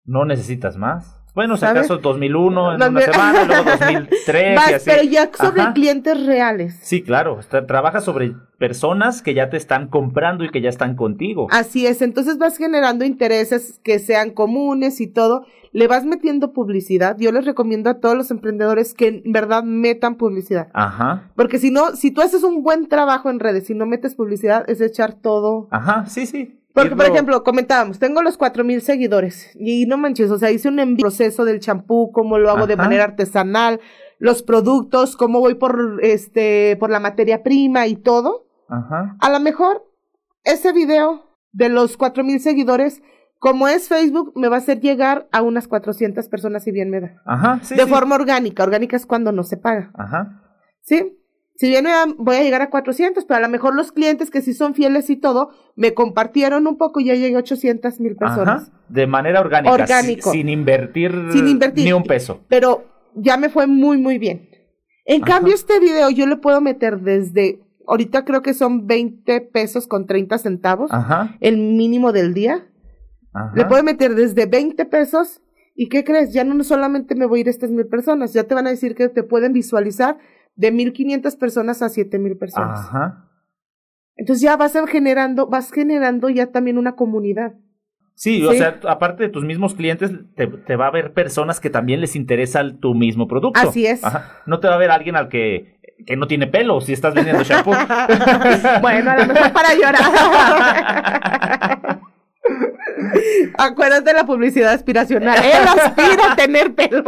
No necesitas más. Bueno, si acaso 2001 en <laughs> Dos una semana, luego 2003 y así. pero ya sobre Ajá. clientes reales. Sí, claro. Está- trabajas sobre personas que ya te están comprando y que ya están contigo. Así es, entonces vas generando intereses que sean comunes y todo. Le vas metiendo publicidad. Yo les recomiendo a todos los emprendedores que en verdad metan publicidad. Ajá. Porque si no, si tú haces un buen trabajo en redes y no metes publicidad, es echar todo Ajá, sí, sí. Porque, por ejemplo, comentábamos, tengo los cuatro mil seguidores y no manches, o sea, hice un proceso del champú, cómo lo hago de manera artesanal, los productos, cómo voy por este por la materia prima y todo. Ajá. A lo mejor ese video de los cuatro mil seguidores, como es Facebook, me va a hacer llegar a unas 400 personas si bien me da. Ajá, sí. de sí. forma orgánica, orgánica es cuando no se paga, Ajá. ¿sí? Si bien me da- voy a llegar a 400, pero a lo mejor los clientes que sí son fieles y todo, me compartieron un poco y ya llegué a 800 mil personas. Ajá. De manera orgánica. Orgánico. si- Sin invertir, Sin invertir. ni un peso. Pero ya me fue muy, muy bien. En Ajá. cambio, este video yo le puedo meter desde, ahorita creo que son 20 pesos con 30 centavos, Ajá. el mínimo del día. Ajá. Le puedo meter desde 20 pesos. ¿Y qué crees? Ya no solamente me voy a ir a estas mil personas, ya te van a decir que te pueden visualizar de 1500 personas a 7000 personas. Ajá. Entonces ya vas generando, vas generando ya también una comunidad. Sí, o sea, aparte de tus mismos clientes, te, te va a haber personas que también les interesa tu mismo producto. Así es. Ajá. No te va a ver alguien al que, que no tiene pelo si estás vendiendo shampoo. <laughs> bueno, a lo mejor para llorar. <laughs> <laughs> Acuérdate de la publicidad aspiracional. Él aspira a tener pelo.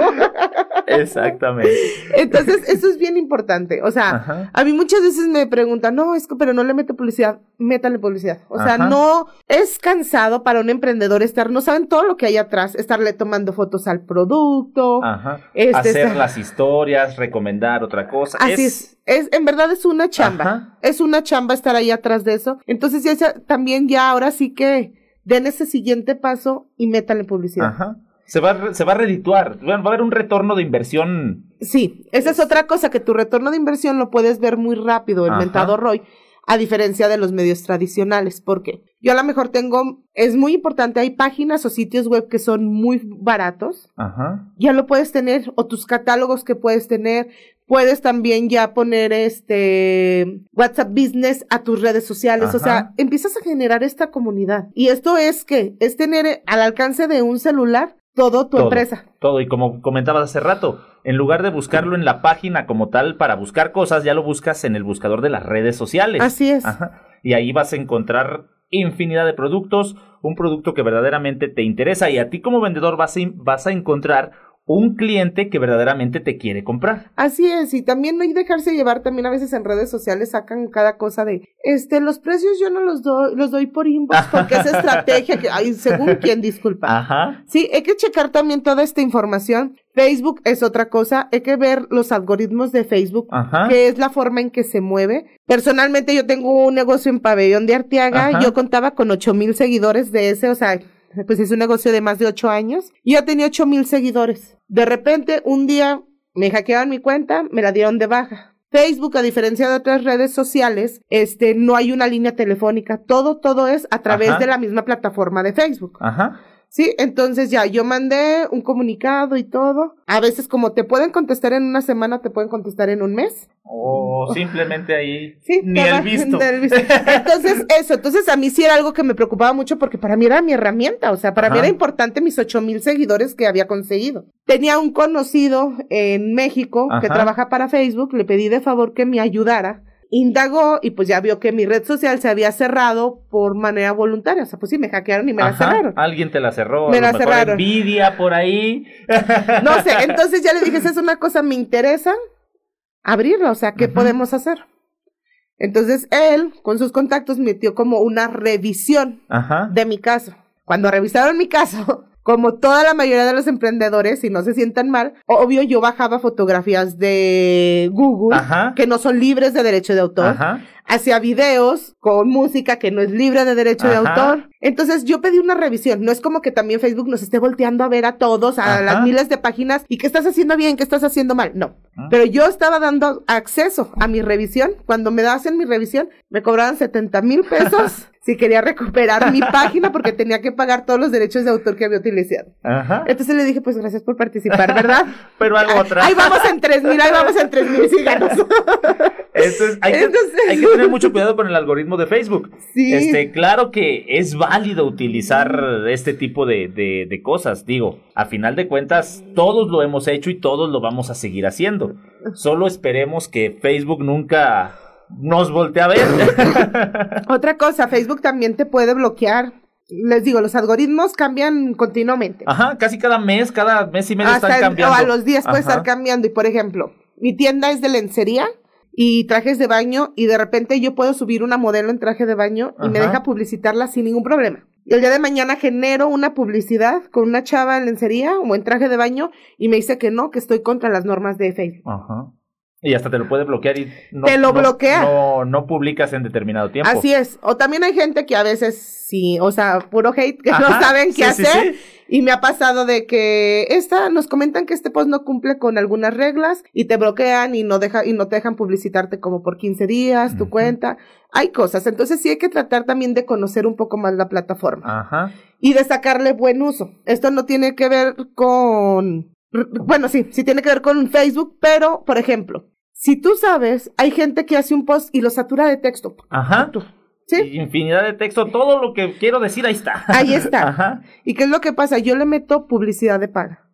Exactamente. Entonces, eso es bien importante. O sea, Ajá. a mí muchas veces me preguntan, no, es que, pero no le mete publicidad. Métale publicidad. O sea, Ajá. no es cansado para un emprendedor estar, no saben todo lo que hay atrás, estarle tomando fotos al producto. Ajá. Este, Hacer las historias, recomendar otra cosa. Así es. es. En verdad es una chamba. Ajá. Es una chamba estar ahí atrás de eso. Entonces, ya también ya ahora sí que den ese siguiente paso y métanle publicidad. Ajá. Se va, a se va a redituar. Va va a haber un retorno de inversión. Sí, esa es otra cosa, que tu retorno de inversión lo puedes ver muy rápido, el Ajá. mentado ROI, a diferencia de los medios tradicionales. ¿Por qué? Yo a lo mejor tengo, es muy importante, hay páginas o sitios web que son muy baratos. Ajá. Ya lo puedes tener, o tus catálogos que puedes tener. Puedes también ya poner este WhatsApp Business a tus redes sociales. O sea, empiezas a generar esta comunidad. Y esto es que es tener al alcance de un celular todo tu Todo. empresa. Todo, y como comentabas hace rato, en lugar de buscarlo en la página como tal para buscar cosas, ya lo buscas en el buscador de las redes sociales. Así es. Ajá. Y ahí vas a encontrar infinidad de productos, un producto que verdaderamente te interesa y a ti como vendedor vas a, vas a encontrar un cliente que verdaderamente te quiere comprar. Así es, y también no hay que dejarse llevar, también a veces en redes sociales sacan cada cosa de, este, los precios yo no los doy, los doy por inbox porque es <laughs> estrategia, que, ay, según quién, disculpa. Ajá. Sí, hay que checar también toda esta información. Facebook es otra cosa, hay que ver los algoritmos de Facebook, Ajá. que es la forma en que se mueve. Personalmente yo tengo un negocio en Pabellón de Arteaga, Ajá. yo contaba con ocho mil seguidores de ese, o sea, <laughs> pues es un negocio de más de ocho años. Y yo tenía ocho mil seguidores. De repente, un día me hackearon mi cuenta, me la dieron de baja. Facebook, a diferencia de otras redes sociales, este, no hay una línea telefónica. Todo, todo es a través Ajá. de la misma plataforma de Facebook. Ajá. Sí, entonces ya yo mandé un comunicado y todo. A veces como te pueden contestar en una semana, te pueden contestar en un mes. O simplemente ahí Sí, ni <laughs> el visto. visto. Entonces, <laughs> eso, entonces a mí sí era algo que me preocupaba mucho porque para mí era mi herramienta, o sea, para mí Ajá. era importante mis ocho mil seguidores que había conseguido. Tenía un conocido en México que trabaja para Facebook, le pedí de favor que me ayudara. Indagó y pues ya vio que mi red social se había cerrado por manera voluntaria. O sea, pues sí, me hackearon y me la cerraron. Alguien te la cerró. Me la cerraron. Envidia por ahí. <laughs> No sé, entonces ya le dije, esa es una cosa, me interesa abrirla, o sea, ¿qué podemos hacer? Entonces él, con sus contactos, metió como una revisión Ajá. de mi caso. Cuando revisaron mi caso, como toda la mayoría de los emprendedores, y no se sientan mal, obvio yo bajaba fotografías de Google Ajá. que no son libres de derecho de autor, Ajá. Hacía videos con música que no es libre de derecho de Ajá. autor. Entonces yo pedí una revisión. No es como que también Facebook nos esté volteando a ver a todos, a Ajá. las miles de páginas, y qué estás haciendo bien, qué estás haciendo mal. No. Ah. Pero yo estaba dando acceso a mi revisión. Cuando me hacen mi revisión, me cobraban 70 mil pesos <laughs> si quería recuperar mi página porque tenía que pagar todos los derechos de autor que había utilizado. Ajá. Entonces le dije, pues gracias por participar, ¿verdad? <laughs> Pero algo atrás. Ahí vamos en tres mil, ahí vamos en tres mil <laughs> hay, que, Entonces- hay que tener <laughs> mucho cuidado con el algoritmo de Facebook. Sí. Este, claro que es válido utilizar este tipo de, de- de cosas. Digo, a final de cuentas, todos lo hemos hecho y todos lo vamos a seguir haciendo. Solo esperemos que Facebook nunca nos voltee a ver. <laughs> Otra cosa, Facebook también te puede bloquear. Les digo, los algoritmos cambian continuamente. Ajá, casi cada mes, cada mes y medio Hasta están el- cambiando. o a los días puede estar cambiando. Y por ejemplo, mi tienda es de lencería y trajes de baño y de repente yo puedo subir una modelo en traje de baño y me deja publicitarla sin ningún problema. Y el día de mañana genero una publicidad con una chava en lencería o en traje de baño y me dice que no, que estoy contra las normas de Facebook. Ajá. Y hasta te lo puede bloquear y no, Te lo no- bloquea. No, no publicas en determinado tiempo. Así es. O también hay gente que a veces sí, o sea, puro hate, que no saben qué sí, hacer. sí. Y me ha pasado de que esta, nos comentan que este post no cumple con algunas reglas y te bloquean y no deja, y no te dejan publicitarte como por 15 días, tu cuenta. Hay cosas. Entonces sí hay que tratar también de conocer un poco más la plataforma Ajá. y de sacarle buen uso. Esto no tiene que ver con, bueno, sí, sí tiene que ver con Facebook, pero, por ejemplo, si tú sabes, hay gente que hace un post y lo satura de texto. Ajá. ¿Sí? Y Infinidad de texto, todo lo que quiero decir ahí está. Ahí está. <laughs> Ajá. ¿Y qué es lo que pasa? Yo le meto publicidad de paga.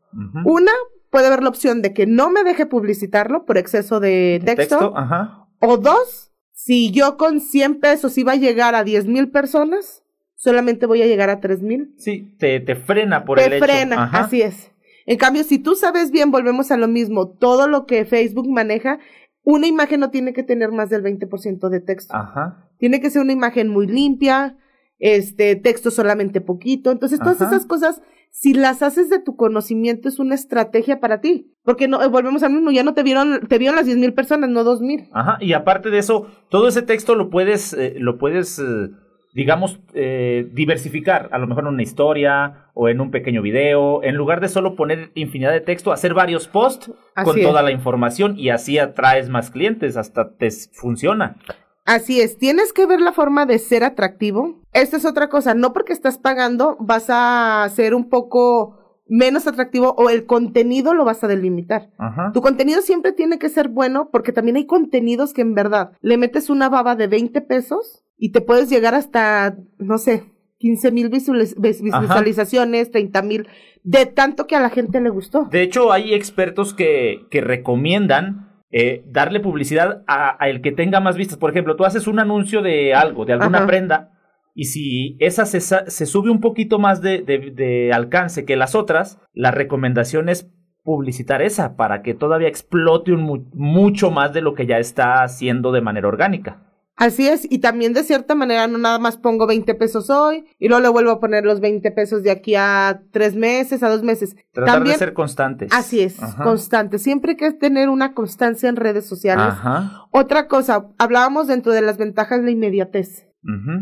Una, puede haber la opción de que no me deje publicitarlo por exceso de texto. Ajá. O dos, si yo con 100 pesos iba a llegar a 10 mil personas, solamente voy a llegar a 3 mil. Sí, te, te frena por el Te hecho. frena, Ajá. así es. En cambio, si tú sabes bien, volvemos a lo mismo, todo lo que Facebook maneja, una imagen no tiene que tener más del 20% de texto. Ajá. Tiene que ser una imagen muy limpia, este, texto solamente poquito. Entonces, todas Ajá. esas cosas, si las haces de tu conocimiento, es una estrategia para ti. Porque no, eh, volvemos al mismo, ya no te vieron, te vieron las 10 mil personas, no 2 mil. Ajá. Y aparte de eso, todo ese texto lo puedes, eh, lo puedes, eh, digamos, eh, diversificar. A lo mejor en una historia o en un pequeño video. En lugar de solo poner infinidad de texto, hacer varios posts con es. toda la información y así atraes más clientes. Hasta te funciona. Así es, tienes que ver la forma de ser atractivo. Esta es otra cosa, no porque estás pagando vas a ser un poco menos atractivo o el contenido lo vas a delimitar. Ajá. Tu contenido siempre tiene que ser bueno porque también hay contenidos que en verdad le metes una baba de 20 pesos y te puedes llegar hasta, no sé, 15 mil visualizaciones, 30 mil, de tanto que a la gente le gustó. De hecho, hay expertos que, que recomiendan eh, darle publicidad a, a el que tenga más vistas. Por ejemplo, tú haces un anuncio de algo, de alguna Ajá. prenda, y si esa se, se sube un poquito más de, de- de alcance que las otras, la recomendación es publicitar esa para que todavía explote un mu- mucho más de lo que ya está haciendo de manera orgánica. Así es, y también de cierta manera no nada más pongo 20 pesos hoy y luego le vuelvo a poner los 20 pesos de aquí a tres meses, a dos meses. Tratar también, de ser constantes. así es, Ajá. constante. Siempre hay que tener una constancia en redes sociales. Ajá. Otra cosa, hablábamos dentro de las ventajas de la inmediatez.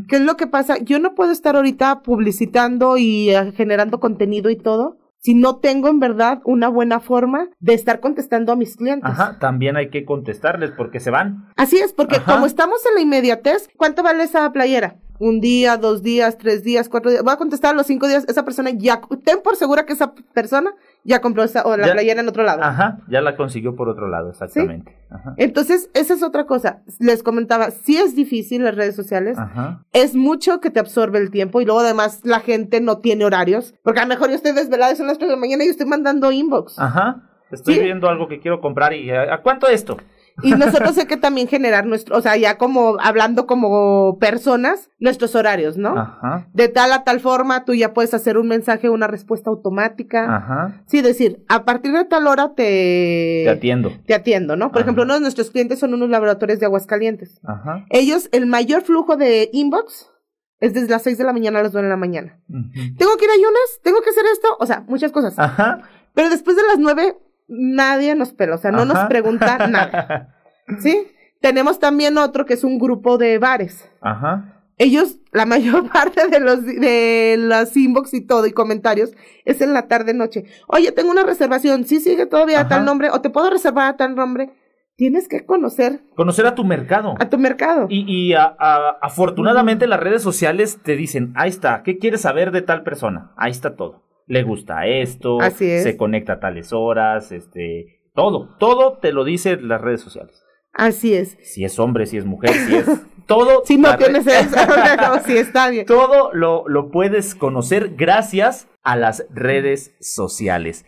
¿Qué es lo que pasa? Yo no puedo estar ahorita publicitando y eh, generando contenido y todo si no tengo en verdad una buena forma de estar contestando a mis clientes. Ajá, también hay que contestarles porque se van. Así es, porque Ajá. como estamos en la inmediatez, ¿cuánto vale esa playera? Un día, dos días, tres días, cuatro días. Voy a contestar a los cinco días. Esa persona ya, ten por segura que esa persona ya compró esa, o la Ya- playera en otro lado. Ajá, ya la consiguió por otro lado, exactamente. Ajá. Entonces, esa es otra cosa. Les comentaba, sí es difícil las redes sociales. Ajá. Es mucho que te absorbe el tiempo y luego además la gente no tiene horarios. Porque a lo mejor yo estoy desvelada son las 3 de la mañana y yo estoy mandando inbox. Ajá. Estoy Sí. viendo algo que quiero comprar y ¿a a cuánto esto? Y nosotros hay que también generar nuestro, o sea, ya como hablando como personas, nuestros horarios, ¿no? Ajá. De tal a tal forma, tú ya puedes hacer un mensaje, una respuesta automática. Ajá. Sí, decir, a partir de tal hora te, Te atiendo. te atiendo, ¿no? Por Ajá. ejemplo, uno de nuestros clientes son unos laboratorios de Aguascalientes. Ajá. Ellos, el mayor flujo de inbox es desde las 6 de la mañana a las 9 de la mañana. Tengo que ir a ayunas, tengo que hacer esto, o sea, muchas cosas. Ajá. Pero después de las 9, nadie nos pela, o sea, no nos pregunta <laughs> nada. ¿Sí? Tenemos también otro que es un grupo de bares. Ajá. Ellos, la mayor <laughs> parte de los de las inbox y todo y comentarios es en la tarde noche. Oye, tengo una reservación, sí sigue todavía a tal nombre o te puedo reservar a tal nombre. Tienes que conocer Conocer a tu mercado. a tu mercado. Y, y a- a- afortunadamente las redes sociales te dicen, ahí está, ¿qué quieres saber de tal persona? Ahí está todo. Le gusta esto, Así es. se conecta a tales horas, este, todo, todo te lo dice las redes sociales. Así es. Si es hombre, si es mujer, si es <laughs> todo. Si no tienes eso, <laughs> no, sí está bien. Todo lo, lo puedes conocer gracias a las redes sociales.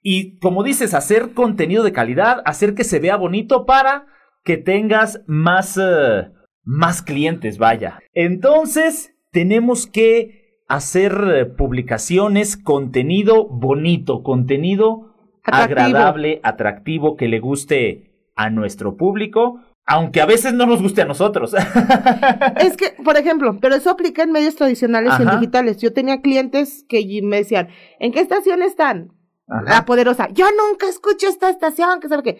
Y como dices, hacer contenido de calidad, hacer que se vea bonito para que tengas más, eh, más clientes, vaya. Entonces, tenemos que hacer eh, publicaciones, contenido bonito, contenido Atractivo. agradable, atractivo, que le guste a nuestro público, aunque a veces no nos guste a nosotros. <laughs> Es que, por ejemplo, pero eso aplica en medios tradicionales y en digitales. Yo tenía clientes que me decían, ¿en qué estación están? Ajá. La poderosa. Yo nunca escucho esta estación, que sabe qué.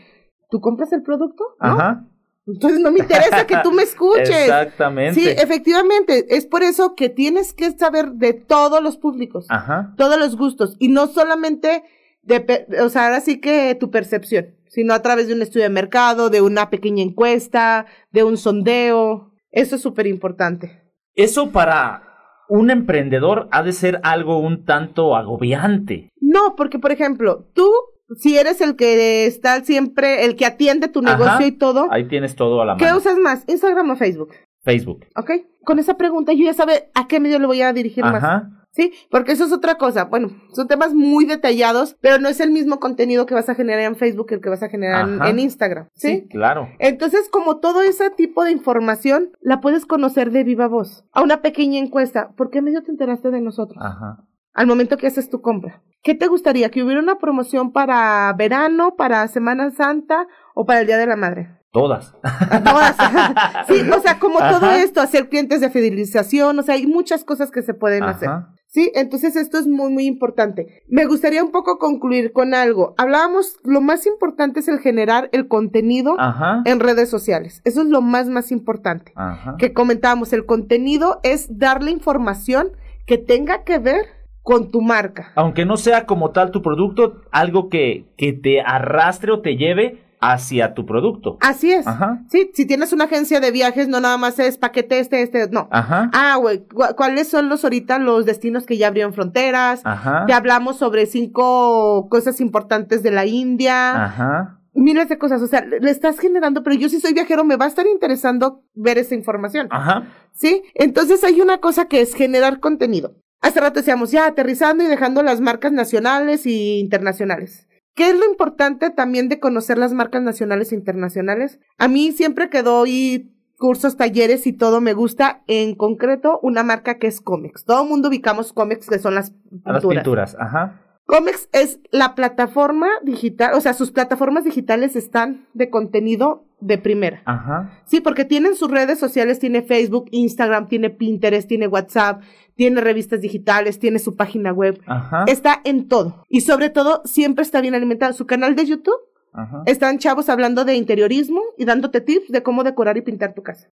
¿Tú compras el producto? ¿No? Ajá. Entonces no me interesa que tú me <laughs> escuches. Exactamente. Sí, efectivamente. Es por eso que tienes que saber de todos los públicos, Ajá. todos los gustos, y no solamente de, o sea, ahora sí que tu percepción, sino a través de un estudio de mercado, de una pequeña encuesta, de un sondeo. Eso es súper importante. Eso para un emprendedor ha de ser algo un tanto agobiante. No, porque por ejemplo, tú, si eres el que está siempre, el que atiende tu Ajá. negocio y todo, Ahí tienes todo a la ¿qué mano. usas más? ¿Instagram o Facebook? Facebook. ¿Ok? Con esa pregunta yo ya sabe a qué medio le voy a dirigir más. Ajá. Sí, porque eso es otra cosa. Bueno, son temas muy detallados, pero no es el mismo contenido que vas a generar en Facebook que el que vas a generar Ajá. en Instagram. Sí, ¿Sí? claro. Entonces, como todo ese tipo de información la puedes conocer de viva voz. A una pequeña encuesta, ¿por qué medio te enteraste de nosotros? Ajá. Al momento que haces tu compra. ¿Qué te gustaría? ¿Que hubiera una promoción para verano, para Semana Santa o para el Día de la Madre? Todas. A todas. <laughs> sí, o sea, como todo esto, hacer clientes de fidelización, o sea, hay muchas cosas que se pueden hacer. Sí, entonces esto es muy, muy importante. Me gustaría un poco concluir con algo. Hablábamos, lo más importante es el generar el contenido Ajá. en redes sociales. Eso es lo más, más importante. Ajá. Que comentábamos, el contenido es darle información que tenga que ver con tu marca. Aunque no sea como tal tu producto, algo que, que te arrastre o te lleve hacia tu producto. Así es. Ajá. Sí, si tienes una agencia de viajes, no nada más es paquete este, este, no. Ajá. Ah, güey, ¿cu- ¿cuáles son los ahorita los destinos que ya abrieron fronteras? Ajá. Ya hablamos sobre cinco cosas importantes de la India. Ajá. Miles de cosas, o sea, le estás generando, pero yo si soy viajero me va a estar interesando ver esa información. Ajá. ¿Sí? Entonces hay una cosa que es generar contenido. Hace rato decíamos, ya aterrizando y dejando las marcas nacionales e internacionales. ¿Qué es lo importante también de conocer las marcas nacionales e internacionales? A mí siempre que doy cursos, talleres y todo me gusta, en concreto, una marca que es Comex. Todo el mundo ubicamos Comex, que son las pinturas. Las pinturas. Ajá. Comex es la plataforma digital, o sea, sus plataformas digitales están de contenido de primera. Ajá. Sí, porque tienen sus redes sociales, tiene Facebook, Instagram, tiene Pinterest, tiene WhatsApp, tiene revistas digitales, tiene su página web. Ajá. Está en todo. Y sobre todo, siempre está bien alimentado. Su canal de YouTube, Ajá. están chavos hablando de interiorismo y dándote tips de cómo decorar y pintar tu casa.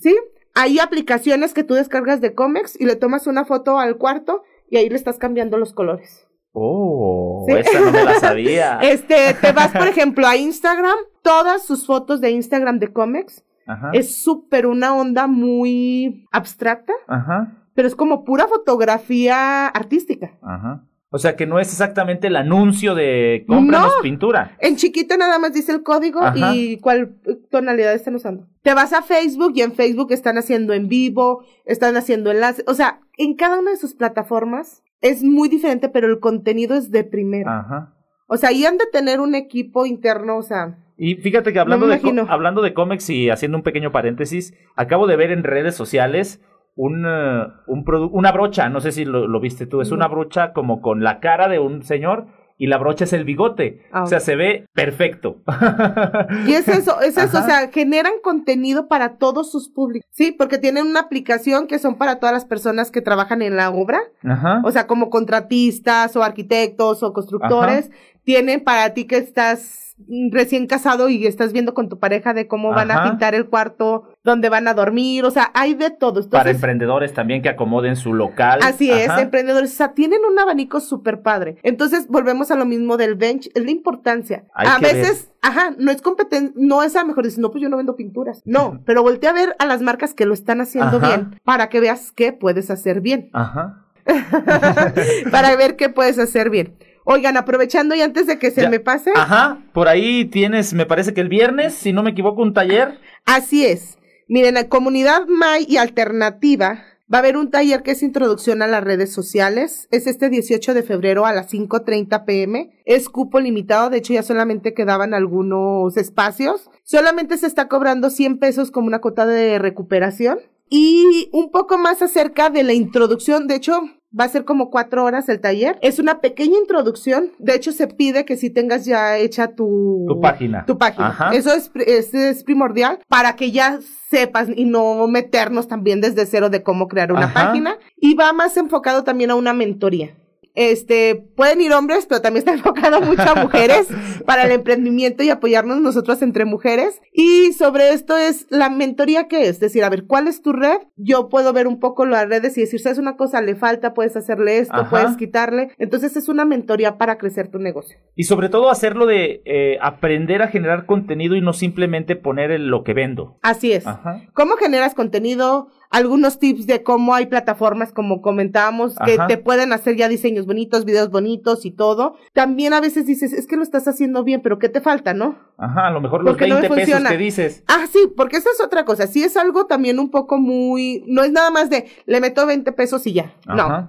¿Sí? Hay aplicaciones que tú descargas de Comex y le tomas una foto al cuarto y ahí le estás cambiando los colores. Oh, Sí. esa no me la sabía. <laughs> Este, te vas, por ejemplo, a Instagram, todas sus fotos de Instagram de Comex. Ajá. Es súper una onda muy abstracta, Ajá. Pero es como pura fotografía artística. Ajá. O sea que no es exactamente el anuncio de cómpranos No. pintura. En chiquito nada más dice el código Ajá. y cuál tonalidad están usando. Te vas a Facebook y en Facebook están haciendo en vivo, están haciendo enlaces. O sea, en cada una de sus plataformas es muy diferente, pero el contenido es de primera. Ajá. O sea, ahí han de tener un equipo interno, o sea, Y fíjate que hablando, de, hablando de cómics y haciendo un pequeño paréntesis, acabo de ver en redes sociales un, eh, un una brocha, no sé si lo, lo viste tú, es No. una brocha como con la cara de un señor y la brocha es el bigote. Ah, o sea, se ve perfecto. <laughs> Y es eso, es eso, Ajá. o sea, generan contenido para todos sus públicos. Sí, porque tienen una aplicación que son para todas las personas que trabajan en la obra, Ajá. o sea, como contratistas o arquitectos o constructores. Tienen para ti que estás recién casado y estás viendo con tu pareja de cómo van a pintar el cuarto, dónde van a dormir, o sea, hay de todo. Para Entonces, emprendedores también que acomoden su local. Así es, emprendedores. O sea, tienen un abanico súper padre. Entonces, volvemos a lo mismo del bench, es la importancia. Hay a veces, ajá, no es competencia, no es a lo mejor decir, no, pues yo no vendo pinturas. No, pero voltea a ver a las marcas que lo están haciendo Ajá. bien para que veas qué puedes hacer bien. Ajá. <laughs> <laughs> para ver qué puedes hacer bien. Oigan, aprovechando y antes de que se Ya. Me pase, Ajá. Por ahí tienes, me parece que el viernes, si no me equivoco, un taller. así es. Miren, la comunidad May y Alternativa va a haber un taller que es introducción a las redes sociales. Es este 18 de febrero a las 5.30 pm. Es cupo limitado, de hecho ya solamente quedaban algunos espacios. Solamente se está cobrando 100 pesos como una cuota de recuperación. Y un poco más acerca de la introducción, de hecho, va a ser como cuatro horas el taller. Es una pequeña introducción. De hecho, se pide que si tengas ya hecha tu, Tu página. Tu página. Ajá. Eso es, es, es primordial para que ya sepas y no meternos también desde cero de cómo crear una Ajá. página. Y va más enfocado también a una mentoría. Este, pueden ir hombres, pero también está <laughs> enfocado mucho a mujeres para el emprendimiento y apoyarnos nosotros entre mujeres. Y sobre esto es la mentoría que es, decir, a ver, ¿cuál es tu red? Yo puedo ver un poco las redes y decir, ¿sabes una cosa? Le falta, puedes hacerle esto, Ajá. puedes quitarle. Entonces es una mentoría para crecer tu negocio. Y sobre todo hacerlo de eh, aprender a generar contenido y no simplemente poner el- lo que vendo. Así es. Ajá. ¿Cómo generas contenido? Algunos tips de cómo hay plataformas, como comentábamos, que Ajá. te pueden hacer ya diseños bonitos, videos bonitos y todo. También a veces dices, es que lo estás haciendo bien, pero ¿qué te falta, no? Ajá, a lo mejor los Porque no me 20 pesos funciona. que dices. Ah, sí, porque esa es otra cosa. Sí es algo también un poco muy... No es nada más de, le meto 20 pesos y ya. No.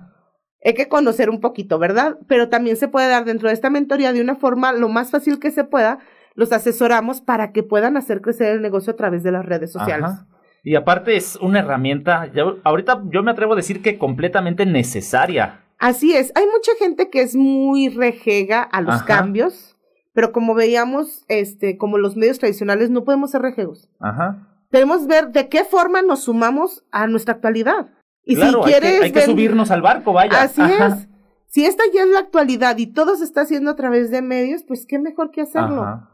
Hay que conocer un poquito, ¿verdad? Pero también se puede dar dentro de esta mentoría de una forma lo más fácil que se pueda. Los asesoramos para que puedan hacer crecer el negocio a través de las redes sociales. Ajá. Y aparte es una herramienta, ya- ahorita yo me atrevo a decir que completamente necesaria. Así es, hay mucha gente que es muy rejega a los Ajá. cambios, pero como veíamos, este, como los medios tradicionales, no podemos ser rejegos. Ajá. Debemos ver de qué forma nos sumamos a nuestra actualidad. Y claro, si hay que- quieres hay que, ven- subirnos al barco, vaya. Así Ajá. es. Si esta ya es la actualidad y todo se está haciendo a través de medios, pues qué mejor que hacerlo. Ajá.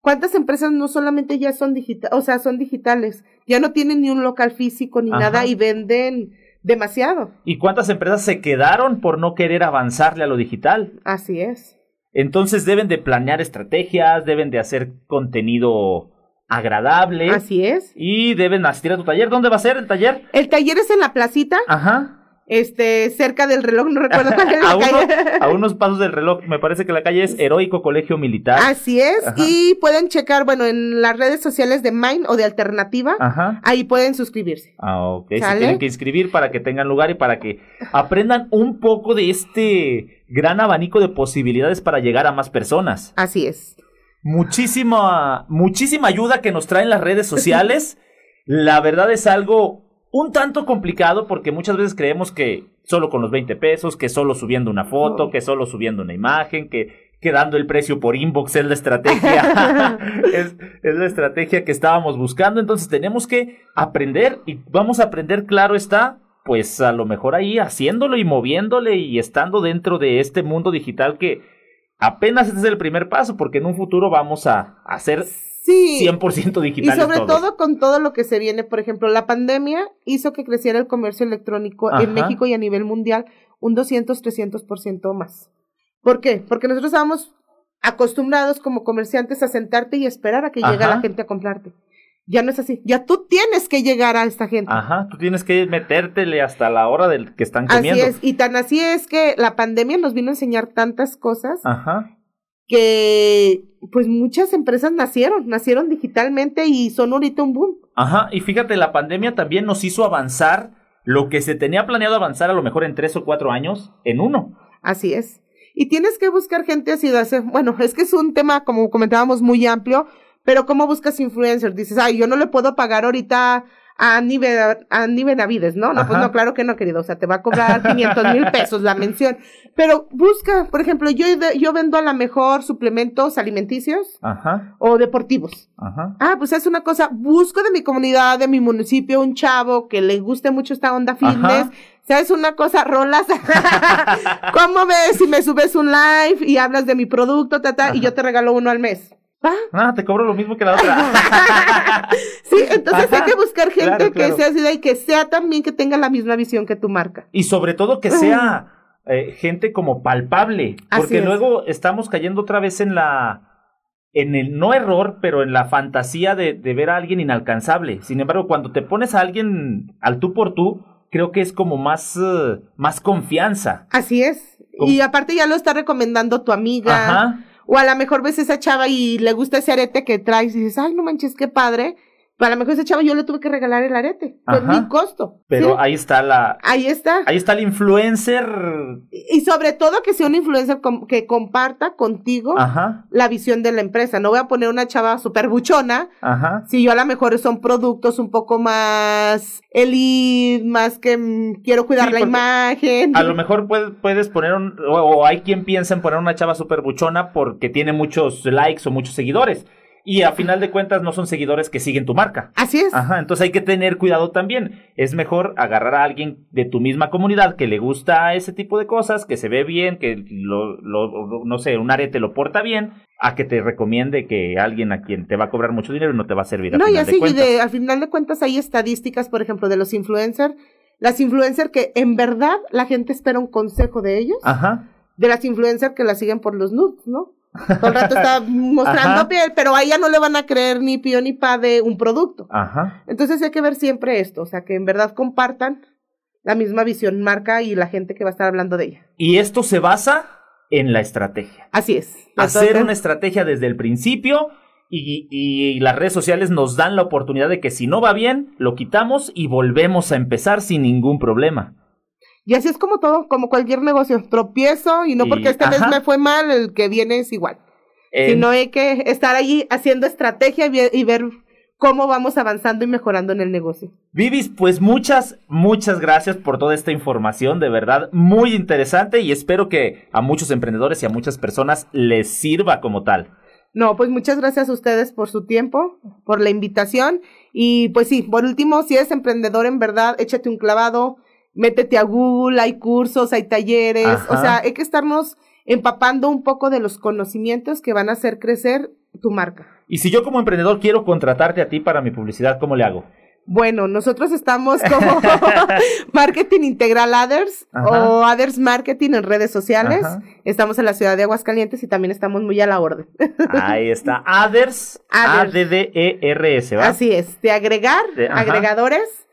¿Cuántas empresas no solamente ya son digitales, o sea, son digitales, ya no tienen ni un local físico ni Ajá. nada y venden demasiado? ¿Y cuántas empresas se quedaron por no querer avanzarle a lo digital? Así es. Entonces deben de planear estrategias, deben de hacer contenido agradable. Así es. Y deben asistir a tu taller. ¿Dónde va a ser el taller? El taller es en la placita. Ajá este, cerca del reloj, no recuerdo <laughs> cuál es la a, calle. a <laughs> unos pasos del reloj, me parece que la calle es Heroico Colegio Militar. Así es, y pueden checar, bueno, en las redes sociales de Mind o de Alternativa, Ajá. ahí pueden suscribirse. Ah, ok, se tienen que inscribir para que tengan lugar y para que aprendan un poco de este gran abanico de posibilidades para llegar a más personas. Así es. Muchísima, muchísima ayuda que nos traen las redes sociales. <laughs> la verdad es algo un tanto complicado porque muchas veces creemos que solo con los 20 pesos, que solo subiendo una foto, que solo subiendo una imagen, que, que dando el precio por inbox es la estrategia, <laughs> <laughs> es, es, la estrategia que estábamos buscando. Entonces tenemos que aprender y vamos a aprender, claro está, pues a lo mejor ahí haciéndolo y moviéndole y estando dentro de este mundo digital que apenas este es el primer paso porque en un futuro vamos a hacer sí. 100% digital. Y sobre todo con todo lo que se viene, por ejemplo, la pandemia hizo que creciera el comercio electrónico en México y a nivel mundial un 200, 300% más. ¿Por qué? Porque nosotros estábamos acostumbrados como comerciantes a sentarte y esperar a que llegue la gente a comprarte. Ya no es así. Ya tú tienes que llegar a esta gente. Ajá, tú tienes que metértele hasta la hora del que están comiendo. Así es, y tan así es que la pandemia nos vino a enseñar tantas cosas Ajá que pues muchas empresas nacieron, nacieron digitalmente y son ahorita un boom. Ajá, y fíjate, la pandemia también nos hizo avanzar lo que se tenía planeado avanzar a lo mejor en tres o cuatro años en uno. Así es. Y tienes que buscar gente así, de bueno, es que es un tema, como comentábamos, muy amplio, pero ¿cómo buscas influencers? Dices, ay, yo no le puedo pagar ahorita a nivel a nivel Navides, ¿no? No, pues no, claro que no, querido. O sea, te va a cobrar <laughs> 500 mil pesos la mención. Pero busca, por ejemplo, yo, yo vendo a la mejor suplementos alimenticios Ajá. o deportivos. Ajá. Ah, pues es una cosa, busco de mi comunidad, de mi municipio, un chavo que le guste mucho esta onda fitness. ¿Sabes una cosa? Rolas. <laughs> ¿Cómo ves si me subes un live y hablas de mi producto, tata, y yo te regalo uno al mes? Ah, te cobro lo mismo que la otra. <laughs> sí, entonces hay que buscar gente que sea así y que sea también que tenga la misma visión que tu marca. Y sobre todo que sea eh, gente como palpable, porque luego estamos cayendo otra vez en la en el no error, pero en la fantasía de, de ver a alguien inalcanzable. Sin embargo, cuando te pones a alguien al tú por tú, creo que es como más, uh, más confianza. Así es. Y aparte ya lo está recomendando tu amiga. Ajá o a lo mejor ves esa chava y le gusta ese arete que traes y dices, ay, no manches, qué padre. Para lo mejor ese chavo yo le tuve que regalar el arete, con mi costo. Pero ahí está la... Ahí está. Ahí está el influencer. Y, sobre todo que sea un influencer que comparta contigo la visión de la empresa. No voy a poner una chava súper buchona. Ajá. Si yo a lo mejor son productos un poco más elite, más que mm, quiero cuidar la imagen. A lo mejor puedes, puedes poner un... O, hay quien piensa en poner una chava súper buchona porque tiene muchos likes o muchos seguidores y a final de cuentas no son seguidores que siguen tu marca. Así es. Ajá, entonces hay que tener cuidado también. Es mejor agarrar a alguien de tu misma comunidad que le gusta ese tipo de cosas, que se ve bien, que lo, lo no sé, un arete lo porta bien, a que te recomiende que alguien a quien te va a cobrar mucho dinero y no te va a servir. No, y así, de de, al final de cuentas hay estadísticas, por ejemplo, de los influencers, las influencers que en verdad la gente espera un consejo de ellos. Ajá. De las influencers que la siguen por los nudes, ¿no? Todo el rato está <laughs> mostrando piel, pero a ella no le van a creer ni pío ni pa de un producto. Ajá. Entonces hay que ver siempre esto, o sea, que en verdad compartan la misma visión marca y la gente que va a estar hablando de ella. Y esto se basa en la estrategia. Así es. Hacer una estrategia desde el principio y, y, las redes sociales nos dan la oportunidad de que si no va bien, lo quitamos y volvemos a empezar sin ningún problema. Y así es como todo, como cualquier negocio. Tropiezo y no porque este mes me fue mal, el que viene es igual. Sino hay que estar ahí haciendo estrategia y, ver cómo vamos avanzando y mejorando en el negocio. Vivis, pues muchas, muchas gracias por toda esta información, de verdad, muy interesante y espero que a muchos emprendedores y a muchas personas les sirva como tal. No, pues muchas gracias a ustedes por su tiempo, por la invitación y pues sí, por último, si eres emprendedor en verdad, échate un clavado, métete a Google, hay cursos, hay talleres, o sea, hay que estarnos empapando un poco de los conocimientos que van a hacer crecer tu marca. Y si yo como emprendedor quiero contratarte a ti para mi publicidad, ¿cómo le hago? Bueno, nosotros estamos <laughs> como <laughs> Marketing Integral Others o Others Marketing en redes sociales. Estamos en la ciudad de Aguascalientes y también estamos muy a la orden. <laughs> Ahí está, Others, A-D-D-E-R-S, ¿va? Así es, de agregar, agregadores.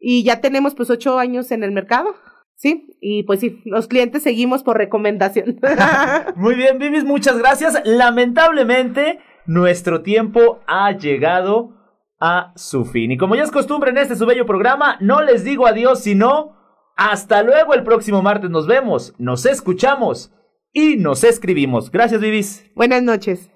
Y ya tenemos pues ocho años en el mercado. Sí, y pues sí, los clientes seguimos por recomendación. <laughs> Muy bien, Vivis, muchas gracias. Lamentablemente, nuestro tiempo ha llegado a su fin. Y como ya es costumbre en este su bello programa, no les digo adiós, sino hasta luego el próximo martes. Nos vemos, nos escuchamos y nos escribimos. Gracias, Vivis. Buenas noches.